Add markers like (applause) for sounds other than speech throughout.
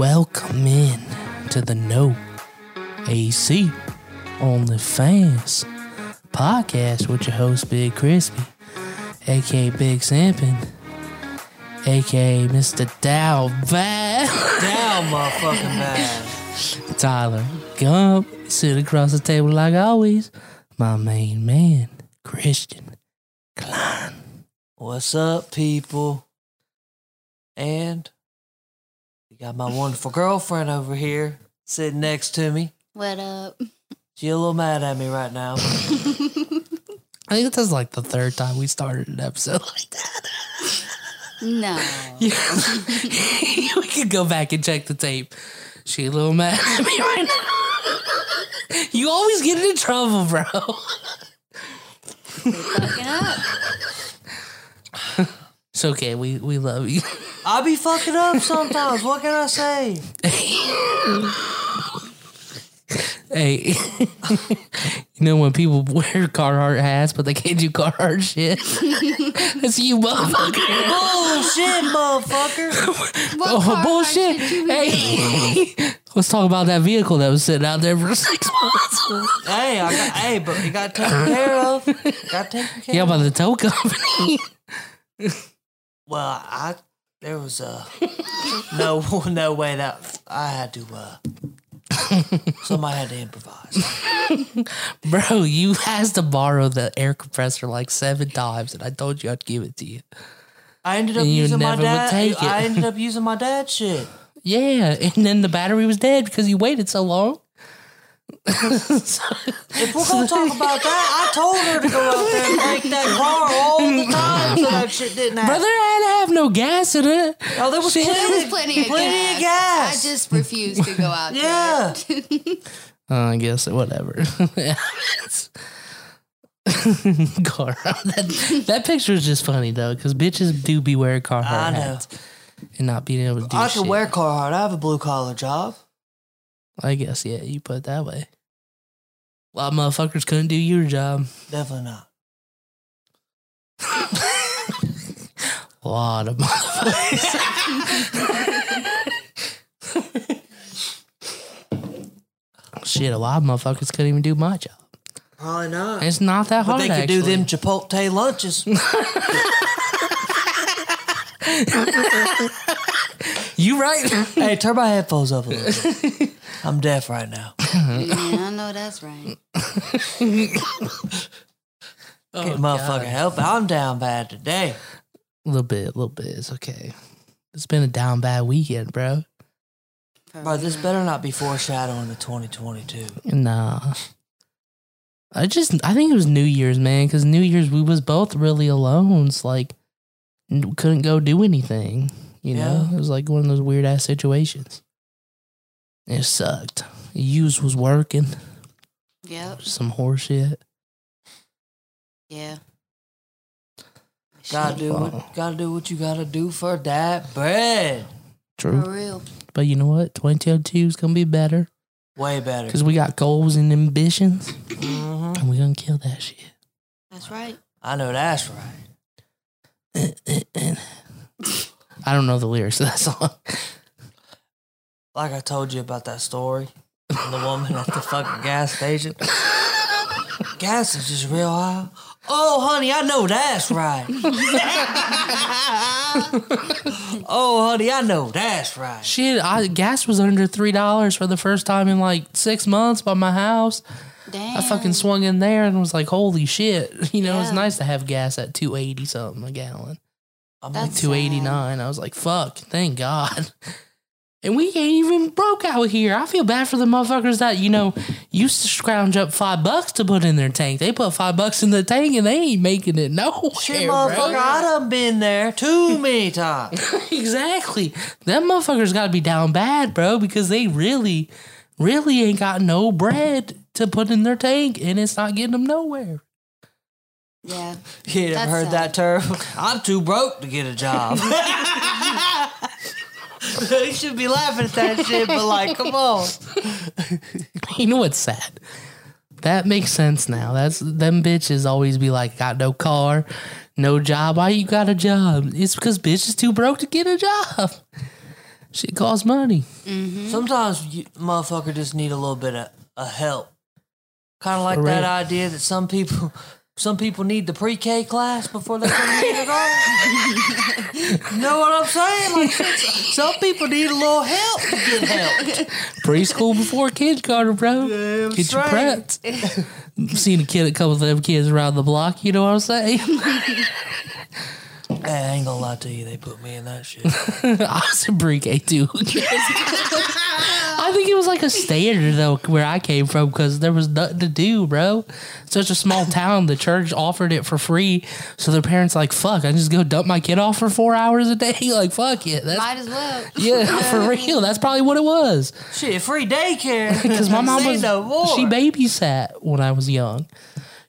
Welcome in to the No AC Only Fans podcast with your host Big Crispy, aka Big Sampin, aka Mr. Dow Bad Down, motherfucking bad. (laughs) Tyler Gump, sit across the table like always, my main man Christian Klein. What's up, people? And got my wonderful girlfriend over here sitting next to me. What up? She a little mad at me right now. (laughs) I think this is like the third time we started an episode like that. No. (laughs) (laughs) we could go back and check the tape. She a little mad at me right now. You always get into trouble, bro. Fucking up. It's okay. We we love you. (laughs) I be fucking up sometimes. What can I say? Hey, (laughs) you know when people wear Carhartt hats, but they can't do Carhartt shit. (laughs) That's you, motherfucker. Bullshit, motherfucker. What Oh car bullshit! shit you be Hey, let's talk about that vehicle that was sitting out there for six months. hey, I got, hey, but you got taken care of. Got taken care Yeah, of. by the tow company. Well, I there was uh (laughs) no (laughs) no way that I had to uh somebody had to improvise. (laughs) Bro, you asked to borrow the air compressor like seven times, and I told you I'd give it to you. I ended up And using my dad. I ended up using my dad's shit. Yeah, and then the battery was dead because you waited so long. If we're gonna (laughs) talk about that, I told her to go out there and break that car all the time so that shit didn't happen. Brother, I didn't have no gas in it. oh, there was plenty, There was plenty of plenty gas. of gas. I just refuse to go out Yeah. there. (laughs) Uh, I guess whatever. (laughs) car. that, that picture is just funny though, because bitches do be wearing Carhartt I hats and not being able to do shit. I shit. can wear Carhartt. I have a blue collar job. I guess yeah, you put it that way. A lot of motherfuckers couldn't do your job. Definitely not. (laughs) A lot of motherfuckers. (laughs) Shit, a lot of motherfuckers couldn't even do my job. Probably not. It's not that But hard. they could actually. do them Chipotle lunches. (laughs) You right? hey, turn my headphones up a little. bit. I'm deaf right now. (laughs) yeah, I know that's right. (laughs) Oh, Get motherfucking help. I'm down bad today. A little bit, a little bit. It's okay. It's been a down bad weekend, bro. For Bro, this better not be foreshadowing the 2022. Nah. I just, I think it was New Year's, man, because New Year's we was both really alone. It's like n- couldn't go do anything. You know, it was like one of those weird ass situations. It sucked. Use was working, Yep. some horse shit. Yeah. Gotta do what, gotta do what you gotta do for that bread. True, For real. but you know what? Twenty twenty two is gonna be better Way better. because we got goals and ambitions, hmm and we gonna kill that shit. That's right. I know that's right. (laughs) I don't know the lyrics to that song. Like I told you about that story. and The woman at the fucking gas station. Gas is just real high. Oh, honey, I know that's right. (laughs) oh, honey, I know that's right. Shit, I, gas was under three dollars for the first time in like six months by my house. Damn. I fucking swung in there and was like, "Holy shit!" (laughs) You know, it's nice to have gas at two eighty something a gallon, I'm That's like, two eighty nine. I was like, "Fuck, thank God." (laughs) And we ain't even broke out here. I feel bad for the motherfuckers that, you know, used to scrounge up five bucks to put in their tank. They put five bucks in the tank and they ain't making it nowhere. Shit, bro. motherfucker, I done been there too many times. (laughs) exactly. Them motherfuckers got to be down bad, bro, because they really, really ain't got no bread to put in their tank and it's not getting them nowhere. Yeah. You ever That's heard sad. that term? (laughs) I'm too broke to get a job. (laughs) (laughs) you should be laughing at that shit, but like, come on. (laughs) You know what's sad? That makes sense now. That's them bitches always be like, got no car, no job. Why you got a job? It's because bitch is too broke to get a job. (laughs) Shit costs money. Mm-hmm. Sometimes you motherfucker just need a little bit of, of help. Kind of like For that real. idea that some people some people need the pre-K class before they come to kindergarten. you know what I'm saying? Like (laughs) some people need a little help to get help. Preschool before kindergarten, bro. Damn Get your straight. preps. (laughs) Seen a kid, a couple of them kids around the block. You know what I'm saying? (laughs) I ain't gonna lie to you, they put me in that shit. I was in pre-K too. I think it was like a standard though where I came from because there was nothing to do, bro. Such a small town, the church offered it for free, so their parents like, "Fuck, I just go dump my kid off for four hours a day." (laughs) Like, fuck it, that's Might as well. yeah, (laughs) for real. That's probably what it was. shit, free daycare. (laughs) Because my mom was no more. she babysat when I was young.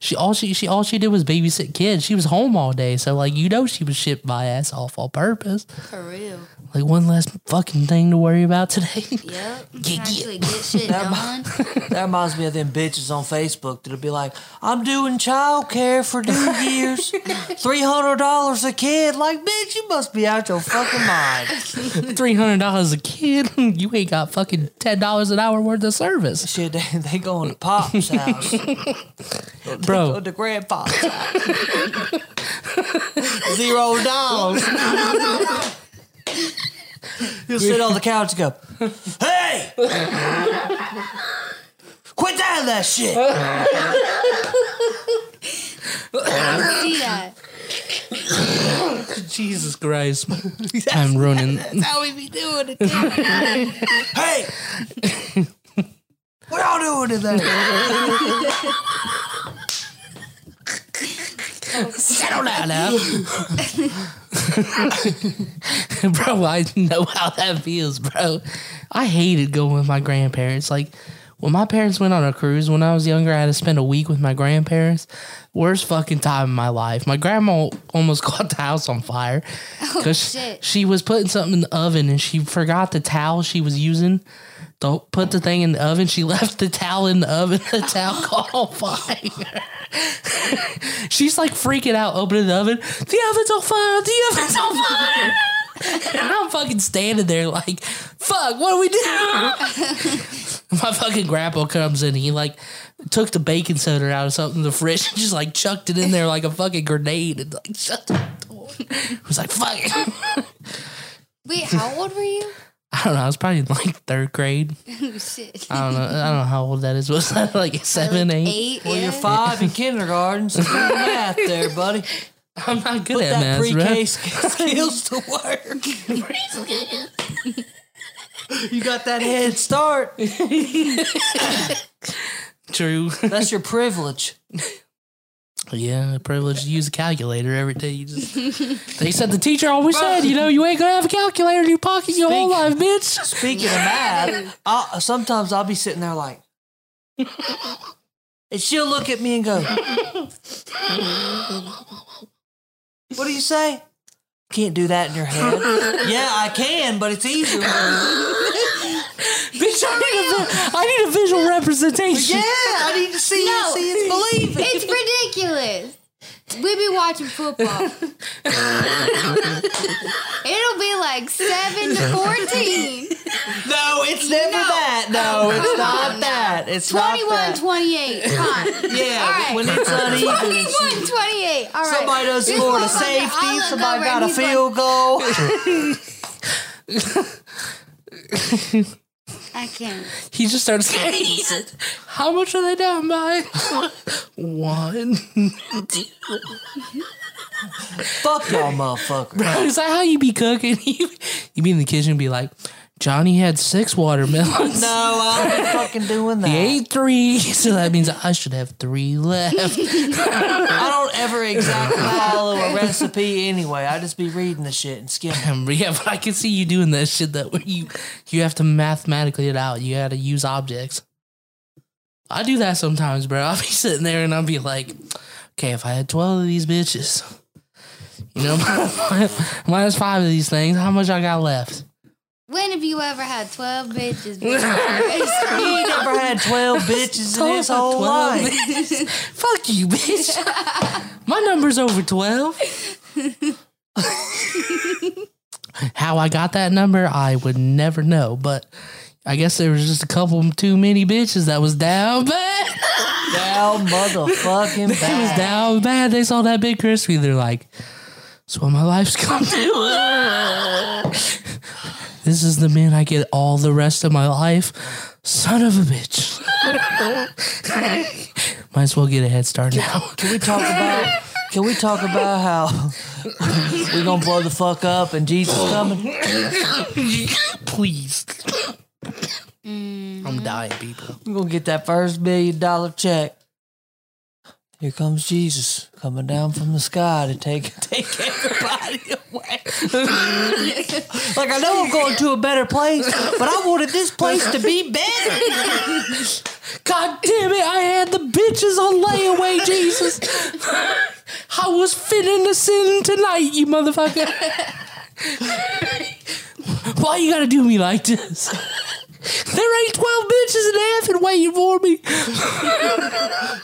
She all she she all she did was babysit kids. She was home all day, so like you know she was shipped my ass off on purpose. For real. Like one less fucking thing to worry about today. (laughs) Yep. You Yeah, can yeah. actually get shit done. (laughs) That reminds me of them bitches on Facebook that'll be like, I'm doing childcare for New (laughs) Year's. $300 a kid. Like, bitch, you must be out your fucking mind. Three hundred dollars a kid. You ain't got fucking ten dollars an hour worth of service, Shit, they, they going to Pop's house. Bro. The, to Grandpa's (laughs) house. Zero dollars. He'll sit on the couch and go, Hey! Quit doing that shit! See that? Jesus Christ, (laughs) I'm ruining. (laughs) That's how we be doing it. hey! what y'all doing today? Settle down now, (laughs) bro. I know how that feels, bro. I hated going with my grandparents. Like when my parents went on a cruise when I was younger, I had to spend a week with my grandparents. Worst fucking time in my life. My grandma almost (laughs) caught the house on fire oh, because shit. she was putting something in the oven and she forgot the towel she was using. To put the thing in the oven. She left the towel in the oven. The towel (laughs) caught on fire. (laughs) She's like freaking out, opening the oven. The oven's on fire. The oven's on fire. (laughs) And I'm fucking standing there like, fuck, what do we do? My fucking grandpa comes in. He like took the baking soda out of something in the fridge and just like chucked it in there like a fucking grenade and like shut the door. I was like, fuck it. Wait, how old were you? I don't know. I was probably in like third grade. (laughs) Oh, shit. I don't know. I don't know how old that is. (laughs) Was that like oh, seven, eight? Eight. Well, yeah. you're five in kindergarten, so do the math there, buddy. (laughs) I'm not good Put at that math, bro. pre-K sk- skills to work. You got that head start. True. That's your privilege. Yeah, privileged to use a calculator every day. You just, (laughs) they said the teacher always said, you know, you ain't gonna have a calculator in your pocket your whole life, bitch. Speaking of math, I'll, sometimes I'll be sitting there like, and she'll look at me and go, "What do you say?" Can't do that in your head. (laughs) yeah, I can, but it's easier. Bitch, I need a, need a visual representation. yeah, I need to see No. it, see it, believe it. It's ridiculous. We be watching football. (laughs) It'll be like seven to fourteen. No, it's never No. that. No, Oh, it's not on that. It's not 21, that. 28. Come on. (laughs) Yeah, All right. when it's uneven. 21, 28. All right. Somebody does This score a safety. look Somebody got a and he's field goal. (laughs) Like, I can't. He just starts (laughs) saying, How much are they down by? One. two. Fuck y'all, motherfucker. Is that how you be cooking? You, (laughs) you be in the kitchen and be like, Johnny had six watermelons. No, I don't fucking doing that. He ate three, (laughs) so that means I should have three left. (laughs) (laughs) I don't ever exactly follow a recipe anyway. I just be reading the shit and skimming. Um, yeah, but I can see you doing that shit that where you you have to mathematically it out. You got to use objects. I do that sometimes, bro. I'll be sitting there and I'll be like, okay, if I had twelve of these bitches, you know, minus five of these things, how much I got left? When have you ever had 12 bitches? (laughs) He ain't never had 12 (laughs) bitches in his whole life. bitches. Fuck you, bitch. My number's over twelve. How I got that number, I would never know, but. I guess there was just a couple too many bitches that was down bad. Down motherfucking They was bad. down bad. They saw that big crispy. They're like, "That's what my life's come to." This is the man I get all the rest of my life. Son of a bitch. (laughs) Might as well get a head start now. Can we talk about? Can we talk about how we gonna blow the fuck up and Jesus coming? Please. I'm dying, people. We're gonna get that first million dollar check. Here comes Jesus coming down from the sky to take (laughs) take everybody away. (laughs) like I know I'm going to a better place, but I wanted this place to be better. God damn it, I had the bitches on layaway, Jesus. I was fitting to sin tonight, you motherfucker. (laughs) Why you gotta do me like this? There ain't 12 bitches in heaven waiting for me.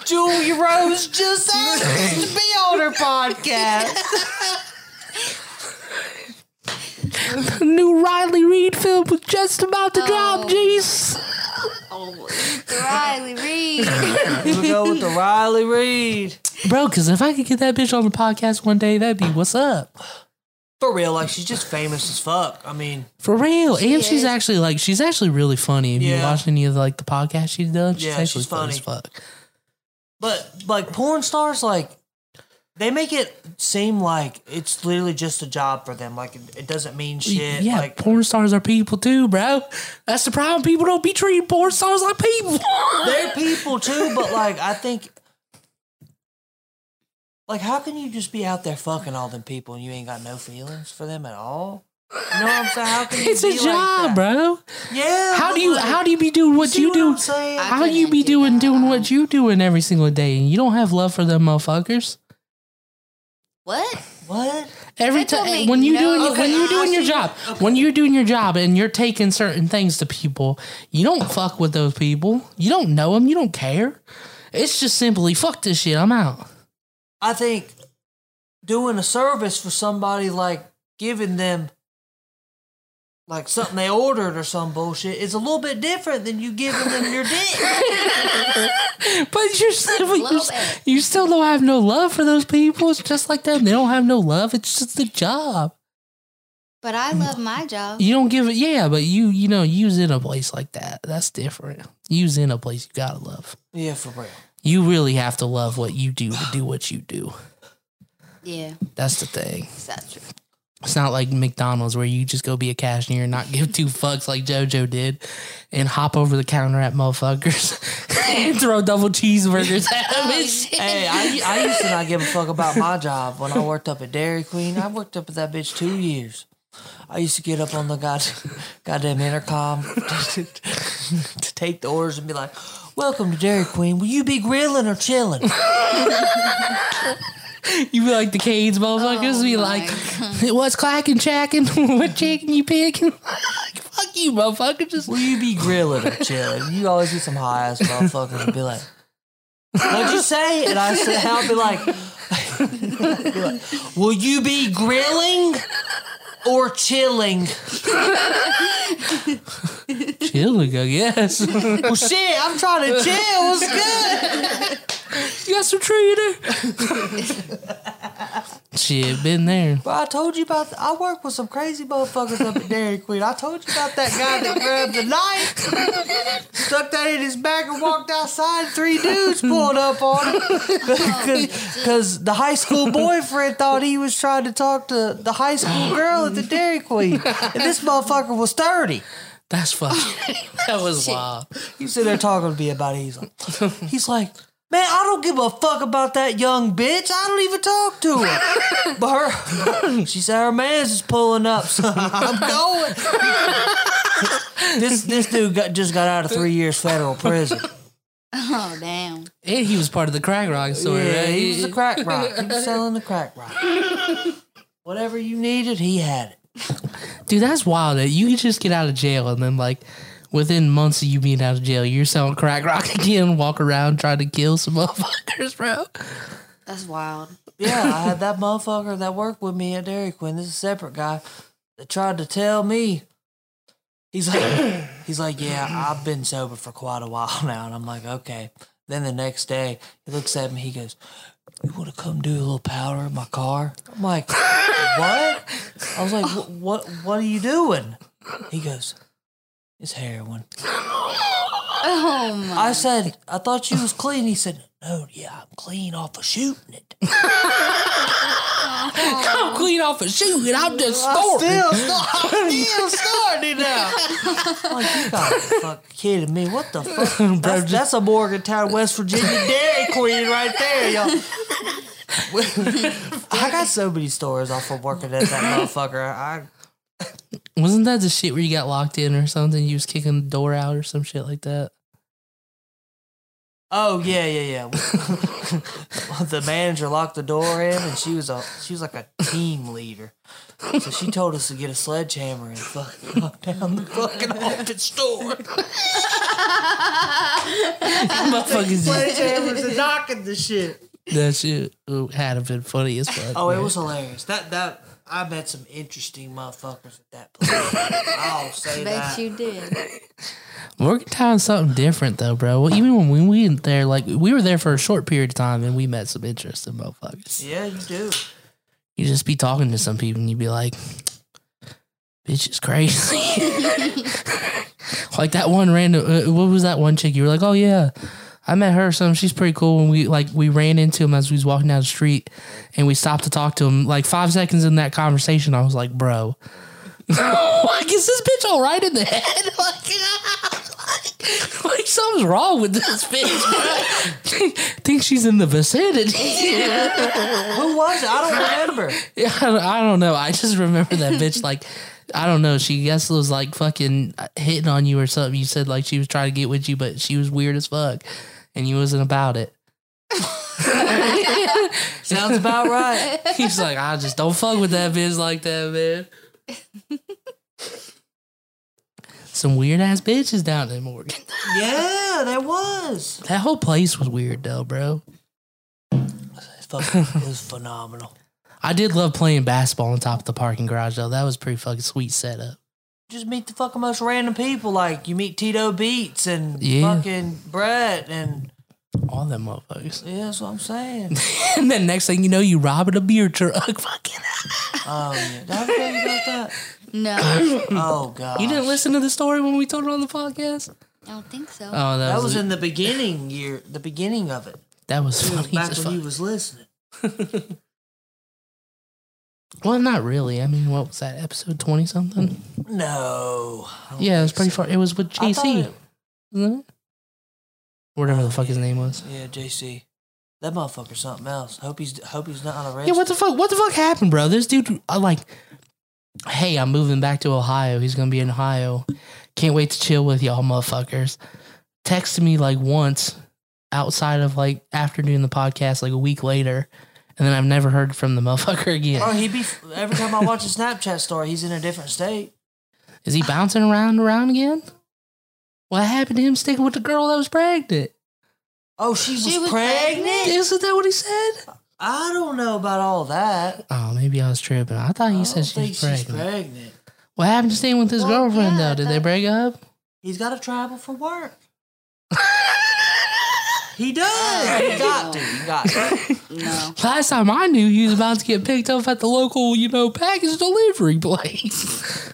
Julia Rose just asked to be on her podcast. The new Riley Reid film was just about to drop, oh. Jesus. Oh, Riley Reid. We go with the Riley Reid. Bro, because if I could get that bitch on the podcast one day, that'd be what's up. For real, like she's just famous as fuck. I mean, For real. and she's actually like, she's actually really funny. If you Yeah. watch any of like the podcasts she's done, she's Yeah, actually she's funny as fuck. but like porn stars, like they make it seem like it's literally just a job for them. Like it, it doesn't mean shit. Yeah, like porn stars are people too, bro. That's the problem. People don't be treating porn stars like people. they're people too, but like I think like how can you just be out there fucking all them people and you ain't got no feelings for them at all? You know what I'm saying? How can you it's be a like job, that? bro. Yeah. How do you like- how do you be doing what see you what do? I'm saying? How you be do doing that. doing what you doing every single day and you don't have love for them motherfuckers? What? What? Every That don't time when you no doing when you're doing your see. job, when you're doing your job and you're taking certain things to people, you don't fuck with those people. You don't know them. You don't care. It's just simply fuck this shit. I'm out. I think doing a service for somebody like giving them like something they ordered or some bullshit is a little bit different than you giving them your dick. (laughs) But you're still, you, you still don't have no love for those people. It's just like them. They don't have no love. It's just a job. But I mm. love my job. You don't give it. Yeah, but you you know use in a place like that. That's different. Use in a place you gotta love. yeah, for real. You really have to love what you do to do what you do. Yeah, That's the thing. that's true. It's not like McDonald's where you just go be a cashier and not give two fucks like JoJo did and hop over the counter at motherfuckers (laughs) and throw double cheeseburgers at them. (laughs) Oh, Hey, I, I used to not give a fuck about my job when I worked up at Dairy Queen. I worked up at that bitch two years. I used to get up on the god, (laughs) goddamn intercom (laughs) to, to take the orders and be like, "Welcome to Dairy Queen. Will you be grilling or chilling?" (laughs) You be like the Canes motherfuckers. Oh be my like, what's clacking, chacking? what chicken you picking? Fuck you, motherfucker. Just Will you be grilling or chilling? You always get some high ass motherfuckers and be like, "What'd you say?" And I said, "I'll be like, will you be grilling or chilling?" chilling, I guess. Well, shit, I'm trying to chill. What's good? Got some tree in there? Shit, been there. Bro, I told you about. I work with some crazy motherfuckers up at Dairy Queen. I told you about that guy that grabbed the knife, stuck that in his back, and walked outside. Three dudes pulled up on him (laughs) because the high school boyfriend thought he was trying to talk to the high school girl at the Dairy Queen, and this motherfucker was thirty. That's fucking. (laughs) that was wild. He's sitting there talking to me about it. He's like, he's like, man, I don't give a fuck about that young bitch. I don't even talk to her. (laughs) But her, (laughs) she said her man's is pulling up, so (laughs) I'm going. this this dude got, just got out of three years federal prison. Oh damn. And he was part of the crack rock story, Yeah, right? he was the crack rock. He was selling the crack rock. Whatever you needed, he had it. Dude, that's wild. That you could just get out of jail and then like within months of you being out of jail, you're selling crack rock (laughs) again, walk around trying to kill some (laughs) motherfuckers, bro. That's wild. Yeah, I had that motherfucker that worked with me at Dairy Queen. This is a separate guy that tried to tell me. He's like, (clears throat) he's like, yeah, I've been sober for quite a while (laughs) now, and I'm like, okay. Then the next day, he looks at me. He goes, "You want to come do a little powder in my car?" I'm like, "What?" I was like, "What? What, what are you doing?" He goes, "It's heroin." Oh my. I said, "I thought you was clean." He said, "No, yeah, I'm clean off of shooting it." (laughs) (laughs) I'm clean off shoe and I'm just snorting. still, (laughs) I'm still starting now. Like, you gotta fuck kidding me. What the fuck? That's, that's a Morgantown, West Virginia Dairy Queen right there, y'all. I got so many stories off of working at that motherfucker. I Wasn't that the shit where you got locked in or something? You was kicking the door out or some shit like that? oh yeah yeah yeah. the manager locked the door in, and she was a she was like a team leader. So she told us to get a sledgehammer and fucking knock down the fucking office store. Motherfuckers, Sledgehammers and knocking the shit. that shit had been funny as fuck. Oh, it was hilarious. That that I met some interesting motherfuckers at that place. I'll (laughs) say Bet that. you did. Morgantown's something different though, bro. Well, even when we we went there, like we were there for a short period of time, and we met some interesting motherfuckers. Yeah, you do. You just be talking to some people, and you'd be like, "Bitch is crazy." (laughs) like that one random. Uh, what was that one chick? You were like, "Oh yeah." I met her. Some she's pretty cool. And we like we ran into him as we was walking down the street, and we stopped to talk to him. Like five seconds in that conversation, I was like, "Bro, (laughs) like is this bitch all right in the head? (laughs) like, (laughs) like something's wrong with this bitch. Bro. Think she's in the vicinity." Who was it? I don't remember. Yeah, I I don't know. I just remember that bitch like I don't know. She guess was like fucking hitting on you or something. You said like she was trying to get with you, but she was weird as fuck, and you wasn't about it. (laughs) Sounds about right. (laughs) He's like, I just don't fuck with that bitch like that, man. Some weird ass bitches down in Morgan. (laughs) Yeah, there was. That whole place was weird though, bro. It was phenomenal. I did love playing basketball on top of the parking garage though. That was pretty fucking sweet setup. Just meet the fucking most random people. Like you meet Tito Beats and Yeah. fucking Brett and All them motherfuckers. yeah, that's what I'm saying. (laughs) and then next thing you know, you robbing a beer truck. (laughs) Fucking. Oh yeah, did I tell you about that? No, (coughs) Oh god, You didn't listen to the story when we told it on the podcast? I don't think so. Oh, that, That was, was in the beginning year, the beginning of it. that was It was funny. back when you fuck. was listening. (laughs) Well, not really. I mean, what was that? Episode twenty something? No. Yeah, it was pretty so. far. It was with JC, it- wasn't it? Whatever the fuck his name was. Yeah, JC. That motherfucker's something else. Hope he's hope he's not arrested. Yeah, what the fuck? What the fuck happened, bro? This dude, I like, hey, I'm moving back to Ohio. He's gonna be in Ohio. Can't wait to chill with y'all, motherfuckers. Texted me like once outside of like after doing the podcast, like a week later, and then I've never heard from the motherfucker (laughs) again. Bro, he be every time I watch a Snapchat story, he's in a different state. Is he bouncing around and around again? What happened to him sticking with the girl that was pregnant? Oh, she was, She was pregnant? pregnant? Isn't that what he said? I don't know about all that. Oh, maybe I was tripping. I thought I he don't said she think was she's pregnant. pregnant. What happened to staying with his Well, girlfriend yeah, though? Did they break up? He's got to travel for work. (laughs) He does. He got to. He got to. No. Last time I knew, he was about to get picked up at the local, you know, package delivery place.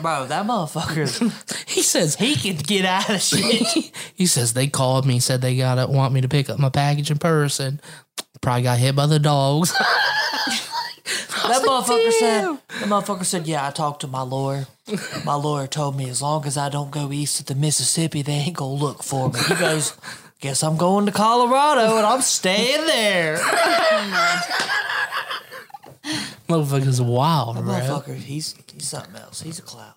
Bro, that motherfucker, (laughs) He says he can get out of shit. (laughs) he says they called me, said they gotta want me to pick up my package in person. Probably got hit by the dogs. (laughs) That motherfucker said, that motherfucker said, yeah, I talked to my lawyer. My lawyer told me as long as I don't go east of the Mississippi, they ain't gonna look for me. He goes, guess I'm going to Colorado and I'm staying there. Motherfucker's wild, bro. Motherfucker, he's he's something else. He's a clown.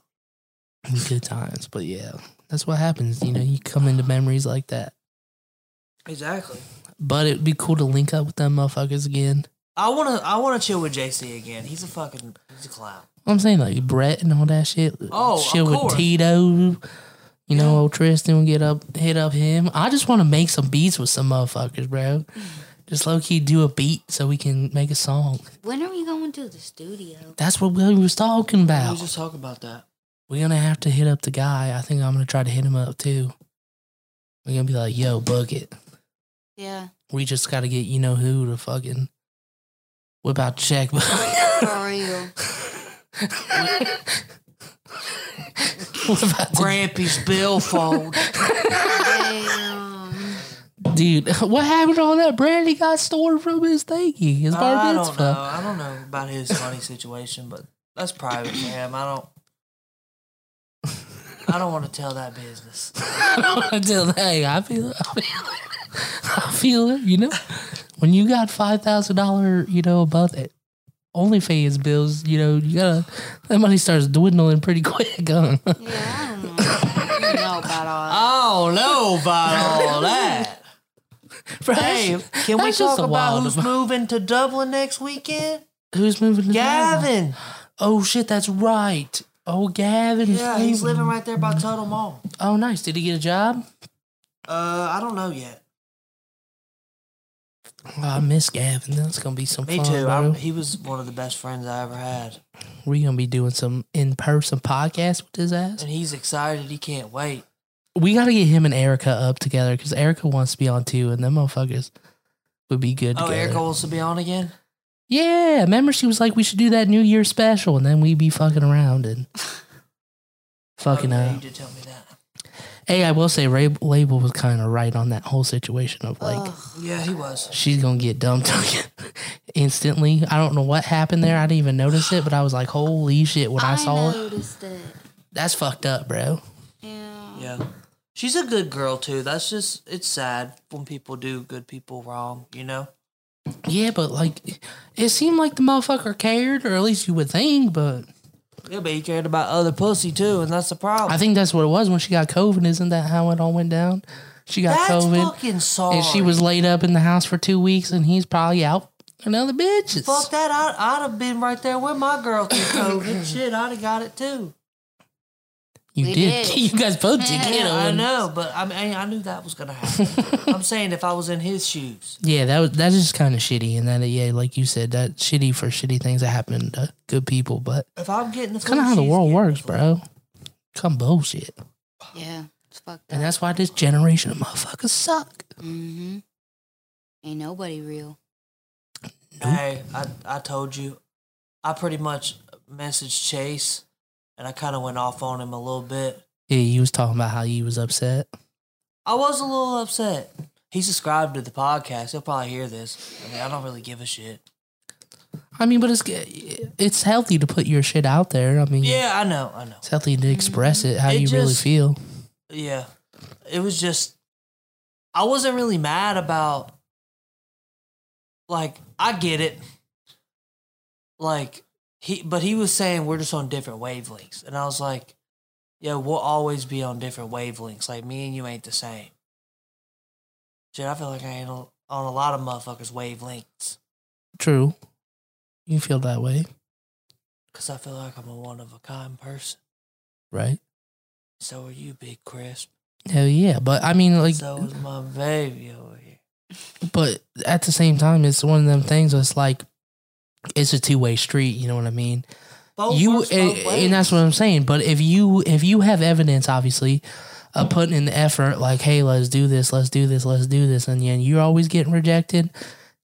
Good times, but yeah, that's what happens. You know, you come into memories like that. Exactly. But it'd be cool to link up with them motherfuckers again. I wanna I wanna chill with JC again. He's a fucking he's a clown. I'm saying like Brett and all that shit. Oh, of shit with course. Tito. You know, old Tristan will get up, hit up him. I just want to make some beats with some motherfuckers, bro. Just low key do a beat so we can make a song. When are we going to the studio? That's what we was talking about. We just talk about that. We're gonna have to hit up the guy. I think I'm gonna try to hit him up too. We're gonna be like, "Yo, book it." Yeah. We just gotta get you know who to fucking whip out the checkbook. For real. (laughs) (laughs) whip out the- Grampy's billfold. Dude, what happened to all that bread he got stored from his thingy? His bar I don't mitzvah. know. I don't know about his money situation, but that's private for him. I don't. I don't want to tell that business. (laughs) Until hey, I feel it. I feel it. (laughs) I feel it. You know, when you got five thousand dollar, you know, above it, OnlyFans bills, you know, you gotta that money starts dwindling pretty (laughs) quick, huh? Yeah, I don't know. I know about all that. I don't know about all (laughs) that. Bro, Hey, can we that's just talk about wild who's moving to Dublin next weekend? who's moving to Dublin? Gavin. Oh shit, that's right. Oh, Gavin. Yeah, he's living right there by Tuttle Mall. Oh, nice. Did he get a job? Uh, I don't know yet. Oh, I miss Gavin. That's gonna be some Me fun, too. bro. I, he was one of the best friends I ever had, We're gonna be doing some in person podcasts with his ass. and he's excited. He can't wait. We gotta get him and Erica up together because Erica wants to be on too, and them motherfuckers would be good Oh, together. Erica wants to be on again. Yeah, remember she was like, we should do that New Year special, and then we'd be fucking around and (laughs) fucking oh, yeah, uh. you did tell me that. Hey, I will say, Ray Label was kind of right on that whole situation of like. Ugh. Yeah, he was. she's gonna get dumped (laughs) instantly. I don't know what happened there. I didn't even notice it, but I was like, "Holy shit!" When I, saw it, it. that's fucked up, bro. Yeah. Yeah. She's a good girl too. That's just it's sad when people do good people wrong, you know? Yeah, but like, it seemed like the motherfucker cared, or at least you would think. But Yeah, but he cared about other pussy too, and that's the problem. I think that's what it was when she got COVID. Isn't that how it all went down? She got that's COVID, fucking sorry. and she was laid up in the house for two weeks, and he's probably out and other bitches. Fuck that. I, I'd have been right there with my girl through COVID. (coughs) Shit, I'd have got it too. You We did. did. (laughs) You guys both did. Yeah, get I on. know, but I mean, I knew that was gonna happen. (laughs) I'm saying if I was in his shoes. Yeah, that was that's just kind of shitty, and that yeah, like you said, that shitty for shitty things that happen to good people. But If I'm getting the it's kind of how the world works, bro. Come bullshit, Yeah. It's fucked and that's why this generation of motherfuckers suck. Mm-hmm. Ain't nobody real. Hey, I I told you, I pretty much messaged Chase, and I kind of went off on him a little bit. Yeah, you was talking about how you was upset. I was a little upset. He subscribed to the podcast. He'll probably hear this. I mean, I don't really give a shit. I mean, but it's it's healthy to put your shit out there. I mean, Yeah, I know, I know. it's healthy to express it how It you really feel. Yeah, it was just I wasn't really mad about. Like I get it. Like he, but he was saying we're just on different wavelengths, and I was like, "Yeah, we'll always be on different wavelengths. Like me and you ain't the same." Shit, I feel like I ain't on a lot of motherfuckers' wavelengths True, you feel that way, because I feel like I'm a one of a kind person. right? So are you, Big Crisp. Hell yeah, but I mean, like, so is my baby over here. but at the same time, it's one of them things. That's like, it's a two way street. You know what I mean? Both you and, eh, and that's what I'm saying. But if you if you have evidence, obviously, of putting in the effort, like, hey, let's do this, let's do this, let's do this, and then you're always getting rejected.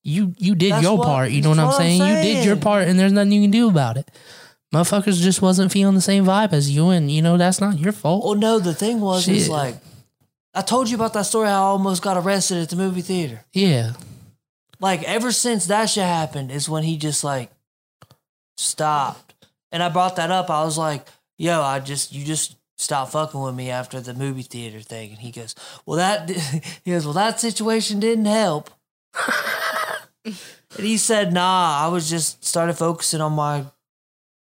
You you did That's your what- part. You know what I'm what I'm saying? You did your part, and there's nothing you can do about it. Motherfuckers just wasn't feeling the same vibe as you, and you know that's not your fault. Well, no, the thing was, is like, I told you about that story. How I almost got arrested at the movie theater. Yeah, Like ever since that shit happened is when he just like stopped. And I brought that up. I was like, "Yo, I just you just stopped fucking with me after the movie theater thing." And he goes, "Well, that (laughs) he goes, well, that situation didn't help." and he said, "Nah, I was just started focusing on my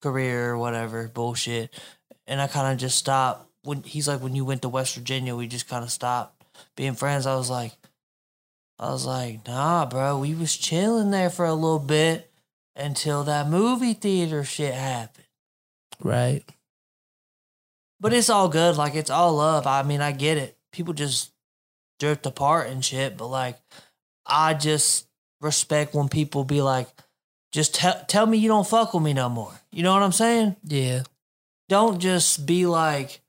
career or whatever bullshit." And I kind of just stopped. When he's like, "When you went to West Virginia, we just kind of stopped being friends." I was like. I was like, nah, bro, we was chilling there for a little bit until that movie theater shit happened. right. But it's all good. Like, it's all love. I mean, I get it. People just drift apart and shit. But, like, I just respect when people be like, just tell tell me you don't fuck with me no more. You know what I'm saying? Yeah, Don't just be like,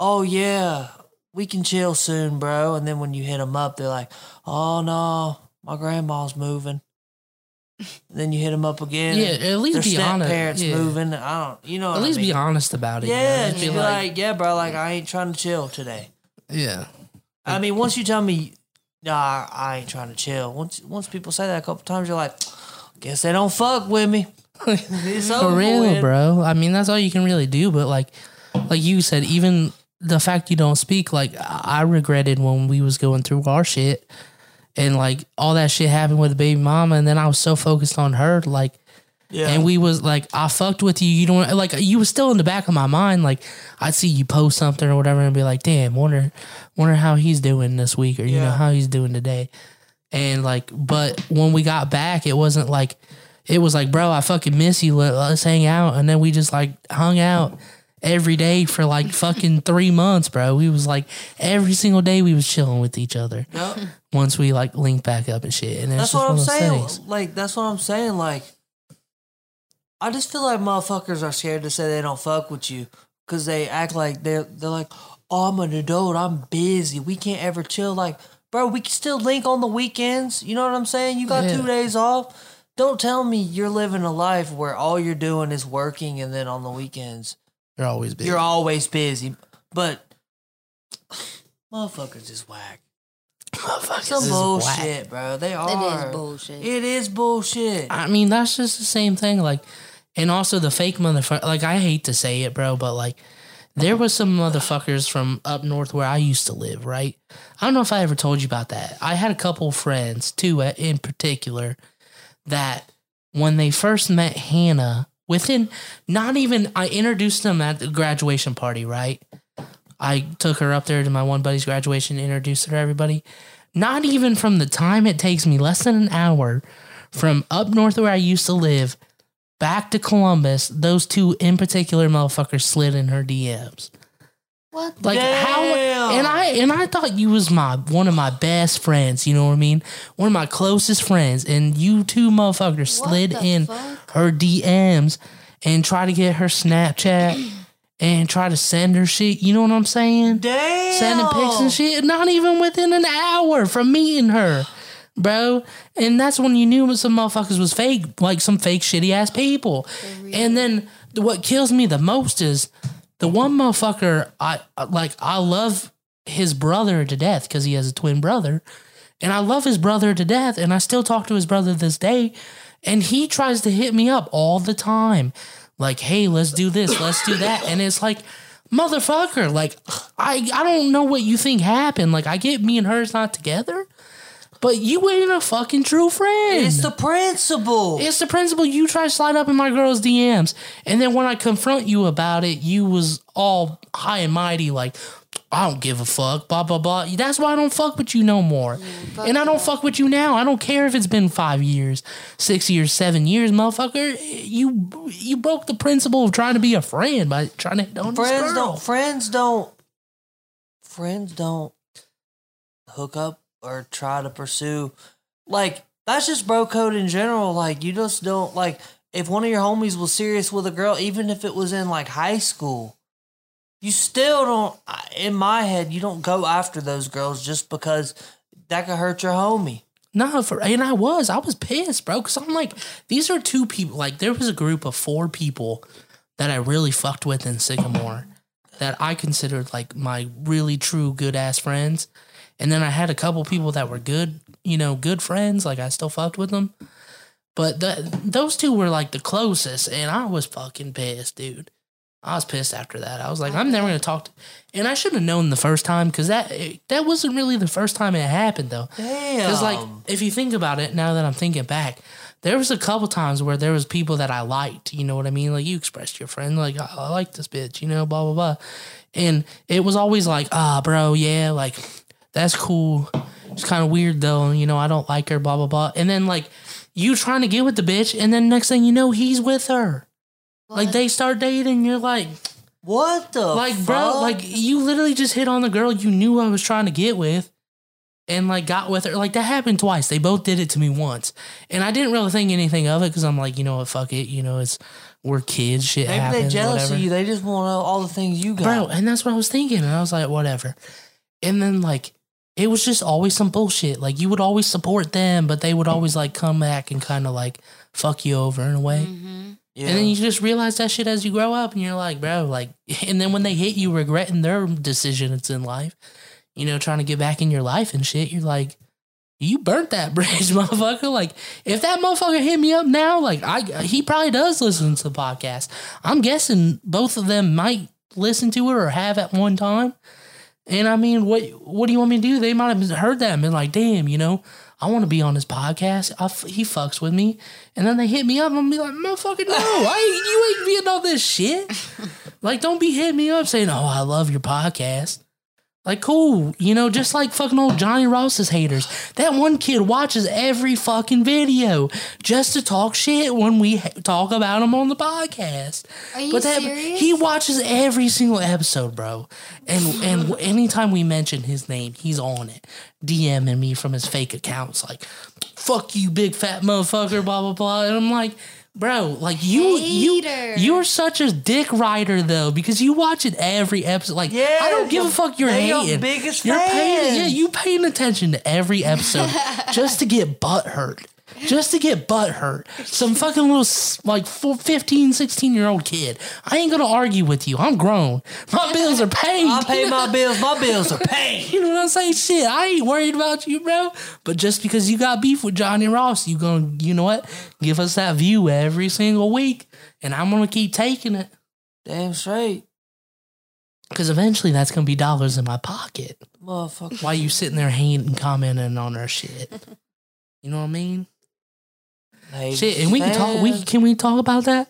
oh, yeah, we can chill soon, bro. And then when you hit them up, they're like, oh, no, my grandma's moving. then you hit them up again. yeah. At least be honest. parents yeah. moving. I don't, you know, At I least be honest about it. you know? Yeah, Just just be like, yeah, bro, like I ain't trying to chill today. yeah, I mean, once you tell me, nah, I ain't trying to chill. Once once people say that a couple times, you're like, guess they don't fuck with me. (laughs) It's for real, with. bro. I mean, that's all you can really do. But like, like you said, even the fact you don't speak, like I regretted when we was going through our shit, and like all that shit happened with the baby mama, and then I was so focused on her, like. Yeah. And we was like, I fucked with you. You don't like. You was still in the back of my mind. Like, I'd see you post something or whatever, and be like, "Damn, wonder, wonder how he's doing this week, or you know how he's doing today." And like, but when we got back, it wasn't like, it was like, bro, I fucking miss you. Let's hang out. And then we just like hung out every day for like fucking three months, bro. We was like every single day we was chilling with each other. Yup. Once we like linked back up and shit. And That's what I'm saying. Like that's what I'm saying. Like I just feel like motherfuckers are scared to say they don't fuck with you because they act like they're they're like, oh, I'm an adult. I'm busy. We can't ever chill. Like, bro, we can still link on the weekends. You know what I'm saying? You got Yeah. two days off. Don't tell me you're living a life where all you're doing is working and then on the weekends You're always busy. you're always busy. But motherfuckers is whack. Motherfuckers Some is bullshit, whack. bro. They It are. is bullshit. It is bullshit. I mean, that's just the same thing. Like, and also the fake motherfucker. Like, I hate to say it, bro, but like, there was some motherfuckers from up north where I used to live, right? I don't know if I ever told you about that. I had a couple friends, two in particular, that when they first met Hannah, within not even, I introduced them at the graduation party, right? I took her up there to my one buddy's graduation, introduced her to everybody. Not even from the time it takes me, less than an hour from up north where I used to live back to Columbus, those two in particular motherfuckers slid in her DMs. What? Like how and I and I thought you was my one of my best friends, you know what I mean? One of my closest friends. And you two motherfuckers What slid in fuck? her DMs and try to get her Snapchat and try to send her shit. You know what I'm saying? Damn. sending pics and shit, not even within an hour from meeting her, bro. And that's when you knew some motherfuckers was fake, like some fake shitty ass people. And then what kills me the most is the one motherfucker I like. I love his brother to death because he has a twin brother, and I love his brother to death, and I still talk to his brother this day. And he tries to hit me up all the time, like, "Hey, let's do this, let's do that," and it's like motherfucker like i i don't know what you think happened like i get me and her's not together but you ain't a fucking true friend. It's the principle. it's the principle. You try to slide up in my girl's dms and then when i confront you about it you was all high and mighty like i don't give a fuck blah blah blah. That's why i don't fuck with you no more. Mm, and i don't fuck with you now. I don't care if it's been five years six years seven years motherfucker. You you broke the principle of trying to be a friend by trying to hit on friends don't. Friends don't. Friends don't hook up or try to pursue. Like that's just bro code in general. Like you just don't like if one of your homies was serious with a girl, even if it was in like high school, you still don't. In my head, you don't go after those girls just because that could hurt your homie. No, for and I was, I was pissed, bro. Because I'm like, these are two people. Like, there was a group of four people that I really fucked with in Sycamore that I considered like my really true good ass friends. And then I had a couple people that were good, you know, good friends. Like I still fucked with them, but the, those two were like the closest, and I was fucking pissed, dude. I was pissed after that. I was like, I'm never gonna talk to. And I should have known the first time because that that wasn't really the first time it happened though. Damn. Because like, if you think about it, now that I'm thinking back, there was a couple times where there was people that I liked. You know what I mean? Like you expressed your friend, like I, I like this bitch. You know, blah blah blah. And it was always like, ah, bro, yeah, like that's cool. It's kind of weird though. You know, I don't like her. Blah blah blah. And then like you trying to get with the bitch, and then next thing you know, he's with her. Like they start dating. You're like, what the like bro like you literally just hit on the girl you knew i was trying to get with and like got with her like that happened twice they both did it to me once and i didn't really think anything of it because i'm like you know what fuck it you know it's we're kids shit maybe happens they jealous whatever. of you. They just want all the things you got. bro and that's what i was thinking and i was like whatever and then like it was just always some bullshit like you would always support them but they would always like come back and kind of like fuck you over in a way yeah. and then you just realize that shit as you grow up, and you're like, bro, like, (laughs) and then when they hit you regretting their decisions in life, you know, trying to get back in your life and shit, you're like, you burnt that (laughs) bridge, motherfucker. Like, if that motherfucker hit me up now, like, I he probably does listen to the podcast. I'm guessing both of them might listen to it or have at one time. And I mean, what what do you want me to do? They might have heard that and been like, damn, you know, I want to be on his podcast. I f- he fucks with me. And then they hit me up and be like, motherfucker, no, (laughs) I ain't, you ain't being all this shit. like, don't be hitting me up saying, oh, I love your podcast. Like, cool. You know, just like fucking old Johnny Ross's haters. That one kid watches every fucking video just to talk shit when we ha- talk about him on the podcast. Are you but that, serious? he watches every single episode, bro. And and anytime we mention his name, he's on it, DMing me from his fake accounts, like, "Fuck you, big fat motherfucker," blah blah blah. And I'm like, bro, like you you Hater. you're such a dick rider though because you watch it every episode. Like, Yeah, I don't give a fuck. You're they your hating. biggest you're paying, yeah, you paying attention to every episode (laughs) just to get butt hurt. Just to get butt hurt. Some fucking little, like, four, 15, 16 year old kid. I ain't gonna argue with you. I'm grown. My (laughs) bills are paid. I pay my bills. My bills are paid. (laughs) You know what I'm saying? Shit, I ain't worried about you, bro. But just because you got beef with Johnny Ross, you gonna, you know what? Give us that view every single week, and I'm gonna keep taking it Damn straight, because eventually that's gonna be dollars in my pocket. motherfucker. While you sitting there hating, and commenting on our shit. (laughs) You know what I mean? Hey, Shit, and we can talk. We can we talk about that?